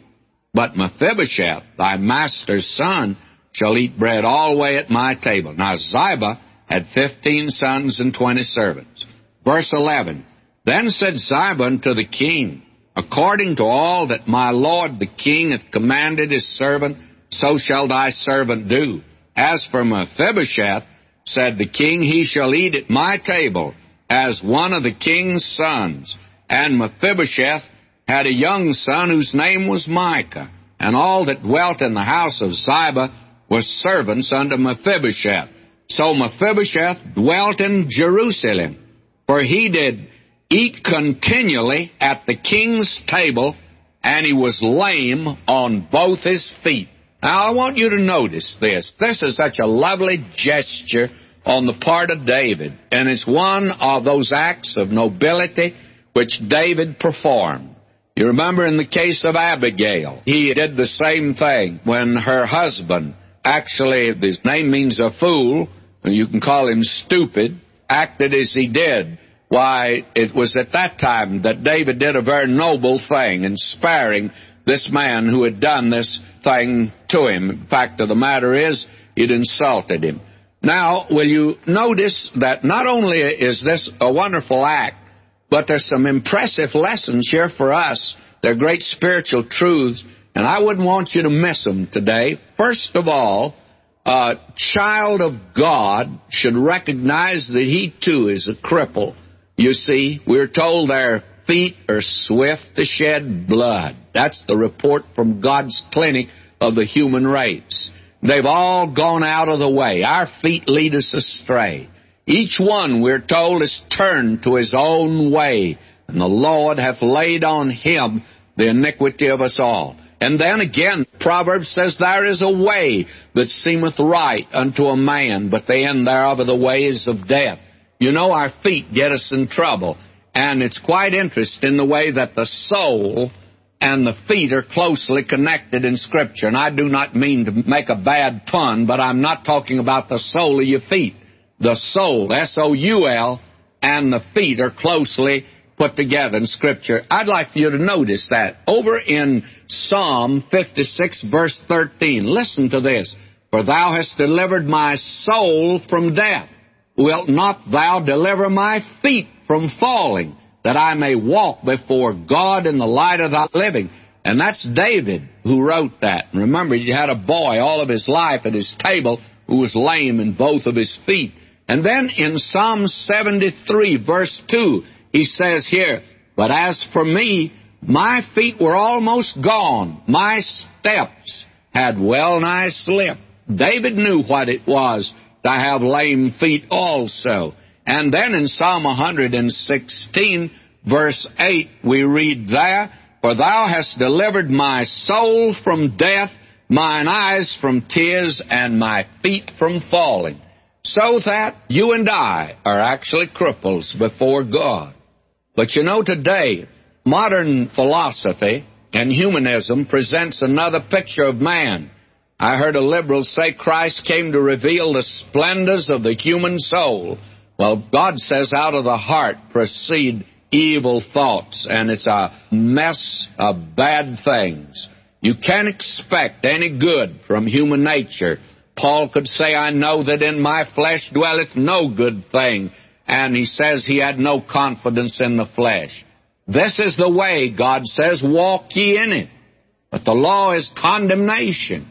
But Mephibosheth, thy master's son, shall eat bread alway at my table. Now Ziba had fifteen sons and twenty servants. Verse 11, Then said Ziba unto the king, According to all that my lord the king hath commanded his servant, so shall thy servant do. As for Mephibosheth, said the king, he shall eat at my table as one of the king's sons. And Mephibosheth had a young son whose name was Micah, and all that dwelt in the house of Ziba were servants unto Mephibosheth. So Mephibosheth dwelt in Jerusalem, for he did eat continually at the king's table, and he was lame on both his feet. Now, I want you to notice this. This is such a lovely gesture on the part of David, and it's one of those acts of nobility which David performed. You remember in the case of Abigail, he did the same thing when her husband, actually, his name means a fool, you can call him stupid, acted as he did why, it was at that time that David did a very noble thing in sparing this man who had done this thing to him. The fact of the matter is, he'd insulted him. Now, will you notice that not only is this a wonderful act, but there's some impressive lessons here for us. They're great spiritual truths, and I wouldn't want you to miss them today. First of all, a child of God should recognize that he too is a cripple you see, we're told their feet are swift to shed blood. That's the report from God's clinic of the human race. They've all gone out of the way. Our feet lead us astray. Each one, we're told, is turned to his own way, and the Lord hath laid on him the iniquity of us all. And then again, Proverbs says, There is a way that seemeth right unto a man, but the end thereof are the ways of death. You know, our feet get us in trouble. And it's quite interesting the way that the soul and the feet are closely connected in Scripture. And I do not mean to make a bad pun, but I'm not talking about the sole of your feet. The soul, S-O-U-L, and the feet are closely put together in Scripture. I'd like for you to notice that. Over in Psalm 56, verse 13, listen to this. For thou hast delivered my soul from death wilt not thou deliver my feet from falling, that I may walk before God in the light of thy living? And that's David who wrote that. Remember, he had a boy all of his life at his table who was lame in both of his feet. And then in Psalm 73, verse 2, he says here, But as for me, my feet were almost gone. My steps had well nigh slipped. David knew what it was to have lame feet also. And then in Psalm 116, verse 8, we read there, For thou hast delivered my soul from death, mine eyes from tears, and my feet from falling. So that you and I are actually cripples before God. But you know, today, modern philosophy and humanism presents another picture of man I heard a liberal say Christ came to reveal the splendors of the human soul. Well, God says out of the heart proceed evil thoughts, and it's a mess of bad things. You can't expect any good from human nature. Paul could say, I know that in my flesh dwelleth no good thing. And he says he had no confidence in the flesh. This is the way, God says, walk ye in it. But the law is condemnation.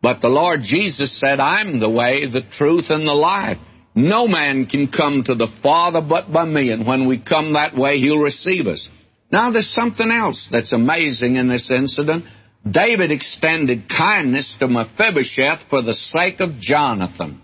But the Lord Jesus said, I'm the way, the truth, and the life. No man can come to the Father but by me, and when we come that way, He'll receive us. Now, there's something else that's amazing in this incident. David extended kindness to Mephibosheth for the sake of Jonathan.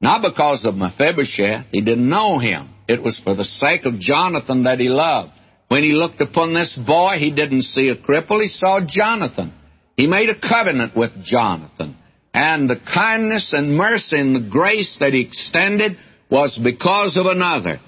Not because of Mephibosheth, he didn't know him. It was for the sake of Jonathan that he loved. When he looked upon this boy, he didn't see a cripple, he saw Jonathan. He made a covenant with Jonathan. And the kindness and mercy and the grace that he extended was because of another.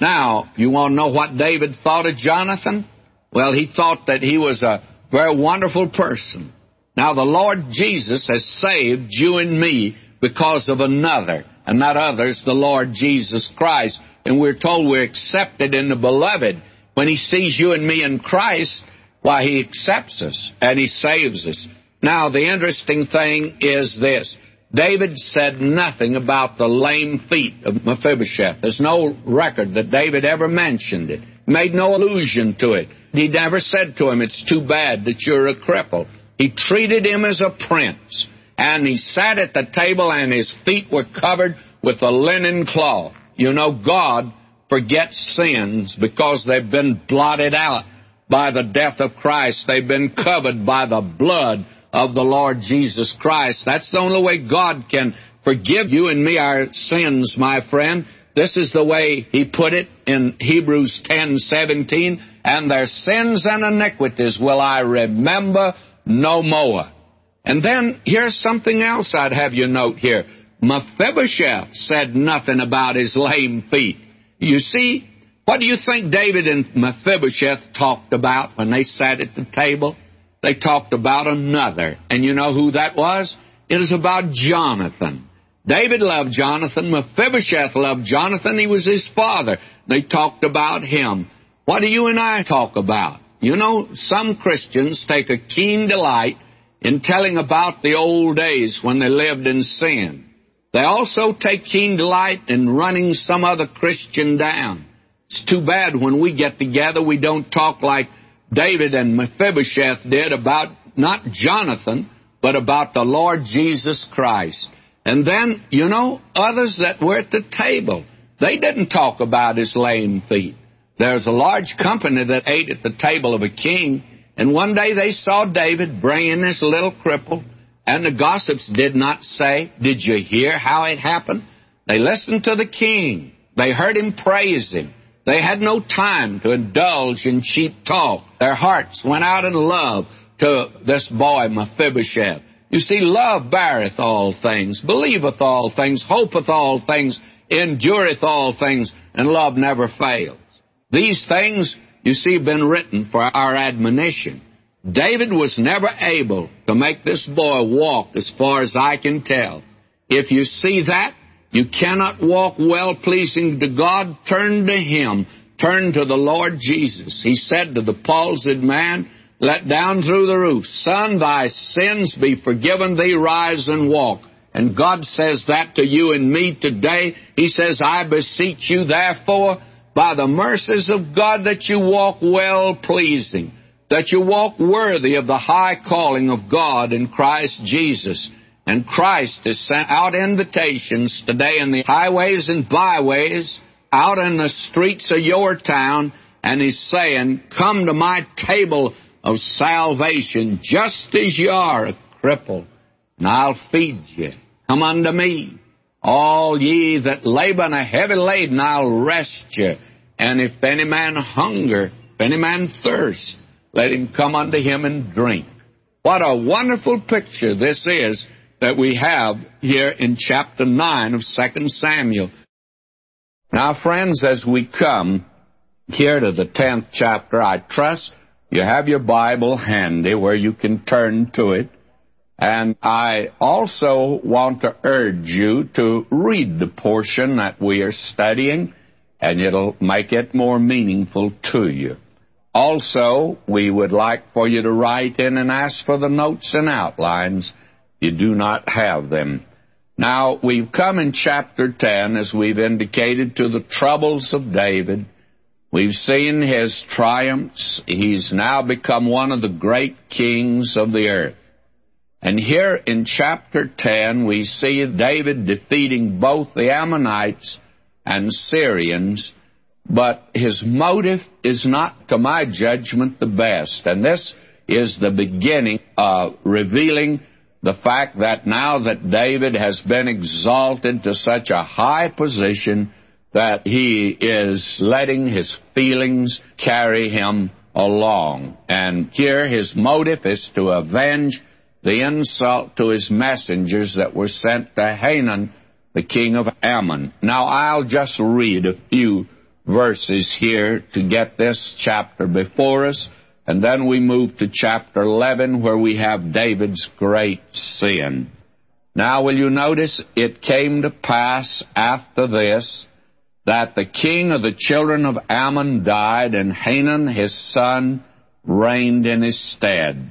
Now, you want to know what David thought of Jonathan? Well, he thought that he was a very wonderful person. Now, the Lord Jesus has saved you and me because of another, and that other is the Lord Jesus Christ. And we're told we're accepted in the beloved. When he sees you and me in Christ, why, he accepts us and he saves us. Now, the interesting thing is this. David said nothing about the lame feet of Mephibosheth. There's no record that David ever mentioned it, made no allusion to it. He never said to him, It's too bad that you're a cripple. He treated him as a prince, and he sat at the table, and his feet were covered with a linen cloth. You know, God forgets sins because they've been blotted out by the death of Christ. They've been covered by the blood of the Lord Jesus Christ. That's the only way God can forgive you and me our sins, my friend. This is the way he put it in Hebrews 10:17, and their sins and iniquities will I remember no more. And then here's something else I'd have you note here. Mephibosheth said nothing about his lame feet. You see, what do you think David and Mephibosheth talked about when they sat at the table? they talked about another. And you know who that was? It is about Jonathan. David loved Jonathan. Mephibosheth loved Jonathan. He was his father. They talked about him. What do you and I talk about? You know, some Christians take a keen delight in telling about the old days when they lived in sin. They also take keen delight in running some other Christian down. It's too bad when we get together we don't talk like David and Mephibosheth did about not Jonathan, but about the Lord Jesus Christ. And then, you know, others that were at the table, they didn't talk about his lame feet. There's a large company that ate at the table of a king, and one day they saw David bringing this little cripple, and the gossips did not say, Did you hear how it happened? They listened to the king. They heard him praise him. They had no time to indulge in cheap talk. Their hearts went out in love to this boy Mephibosheth. You see, love beareth all things, believeth all things, hopeth all things, endureth all things, and love never fails. These things, you see, have been written for our admonition. David was never able to make this boy walk as far as I can tell. If you see that, you cannot walk well pleasing to God. Turn to Him. Turn to the Lord Jesus. He said to the palsied man, let down through the roof, Son, thy sins be forgiven thee, rise and walk. And God says that to you and me today. He says, I beseech you, therefore, by the mercies of God, that you walk well pleasing, that you walk worthy of the high calling of God in Christ Jesus. And Christ has sent out invitations today in the highways and byways, out in the streets of your town, and He's saying, Come to my table of salvation just as you are a cripple, and I'll feed you. Come unto me. All ye that labor and are heavy laden, I'll rest you. And if any man hunger, if any man thirst, let him come unto him and drink. What a wonderful picture this is that we have here in chapter 9 of 2 Samuel. Now, friends, as we come here to the 10th chapter, I trust you have your Bible handy where you can turn to it. And I also want to urge you to read the portion that we are studying, and it'll make it more meaningful to you. Also, we would like for you to write in and ask for the notes and outlines you do not have them. Now, we've come in chapter 10, as we've indicated, to the troubles of David. We've seen his triumphs. He's now become one of the great kings of the earth. And here in chapter 10, we see David defeating both the Ammonites and Syrians, but his motive is not, to my judgment, the best. And this is the beginning of revealing the fact that now that David has been exalted to such a high position, that he is letting his feelings carry him along. And here his motive is to avenge the insult to his messengers that were sent to Hanun, the king of Ammon. Now I'll just read a few verses here to get this chapter before us, and then we move to chapter 11 where we have David's great sin. Now will you notice it came to pass after this that the king of the children of Ammon died, and Hanun his son reigned in his stead.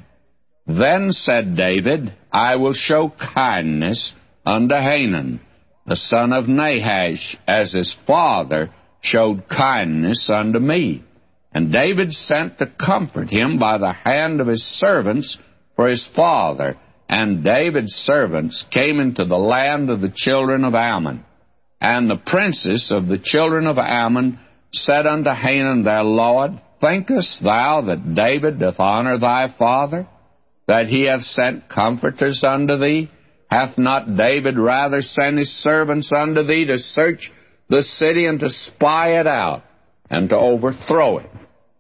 Then said David, I will show kindness unto Hanun, the son of Nahash, as his father showed kindness unto me. And David sent to comfort him by the hand of his servants for his father. And David's servants came into the land of the children of Ammon. And the princes of the children of Ammon said unto Hanun their lord, Thinkest thou that David doth honor thy father, that he hath sent comforters unto thee? Hath not David rather sent his servants unto thee to search the city and to spy it out and to overthrow it?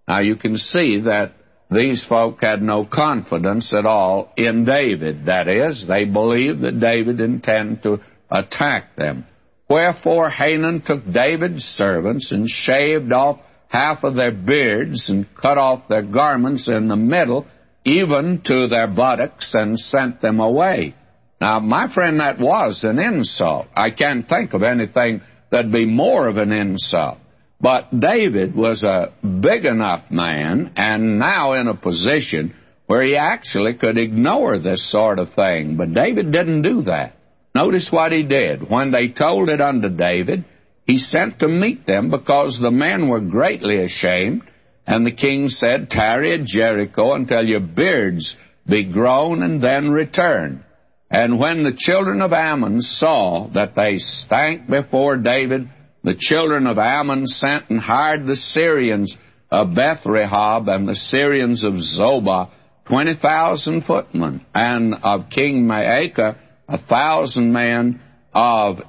Now you can see that these folk had no confidence at all in David. That is, they believed that David intended to attack them. Wherefore Hanun took David's servants and shaved off half of their beards and cut off their garments in the middle, even to their buttocks, and sent them away. Now, my friend, that was an insult. I can't think of anything that'd be more of an insult. But David was a big enough man and now in a position where he actually could ignore this sort of thing. But David didn't do that. Notice what he did. When they told it unto David, he sent to meet them because the men were greatly ashamed. And the king said, Tarry at Jericho until your beards be grown and then return. And when the children of Ammon saw that they stank before David, the children of Ammon sent and hired the Syrians of Beth Rehob and the Syrians of Zobah, 20,000 footmen, and of King Maacah, a thousand men of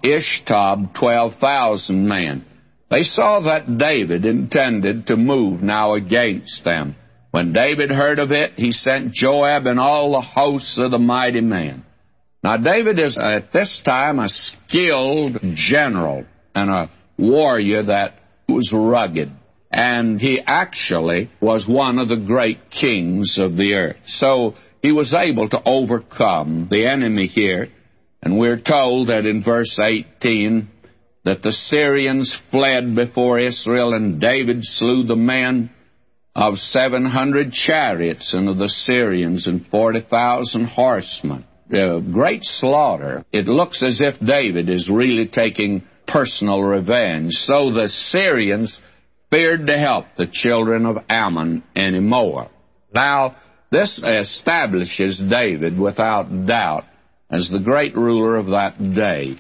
twelve thousand men. They saw that David intended to move now against them. When David heard of it, he sent Joab and all the hosts of the mighty men. Now, David is at this time a skilled general and a warrior that was rugged. And he actually was one of the great kings of the earth. So he was able to overcome the enemy here. And we're told that in verse 18 that the Syrians fled before Israel, and David slew the men of 700 chariots and of the Syrians and 40,000 horsemen. A great slaughter. It looks as if David is really taking personal revenge. So the Syrians feared to help the children of Ammon anymore. Now, this establishes David without doubt as the great ruler of that day.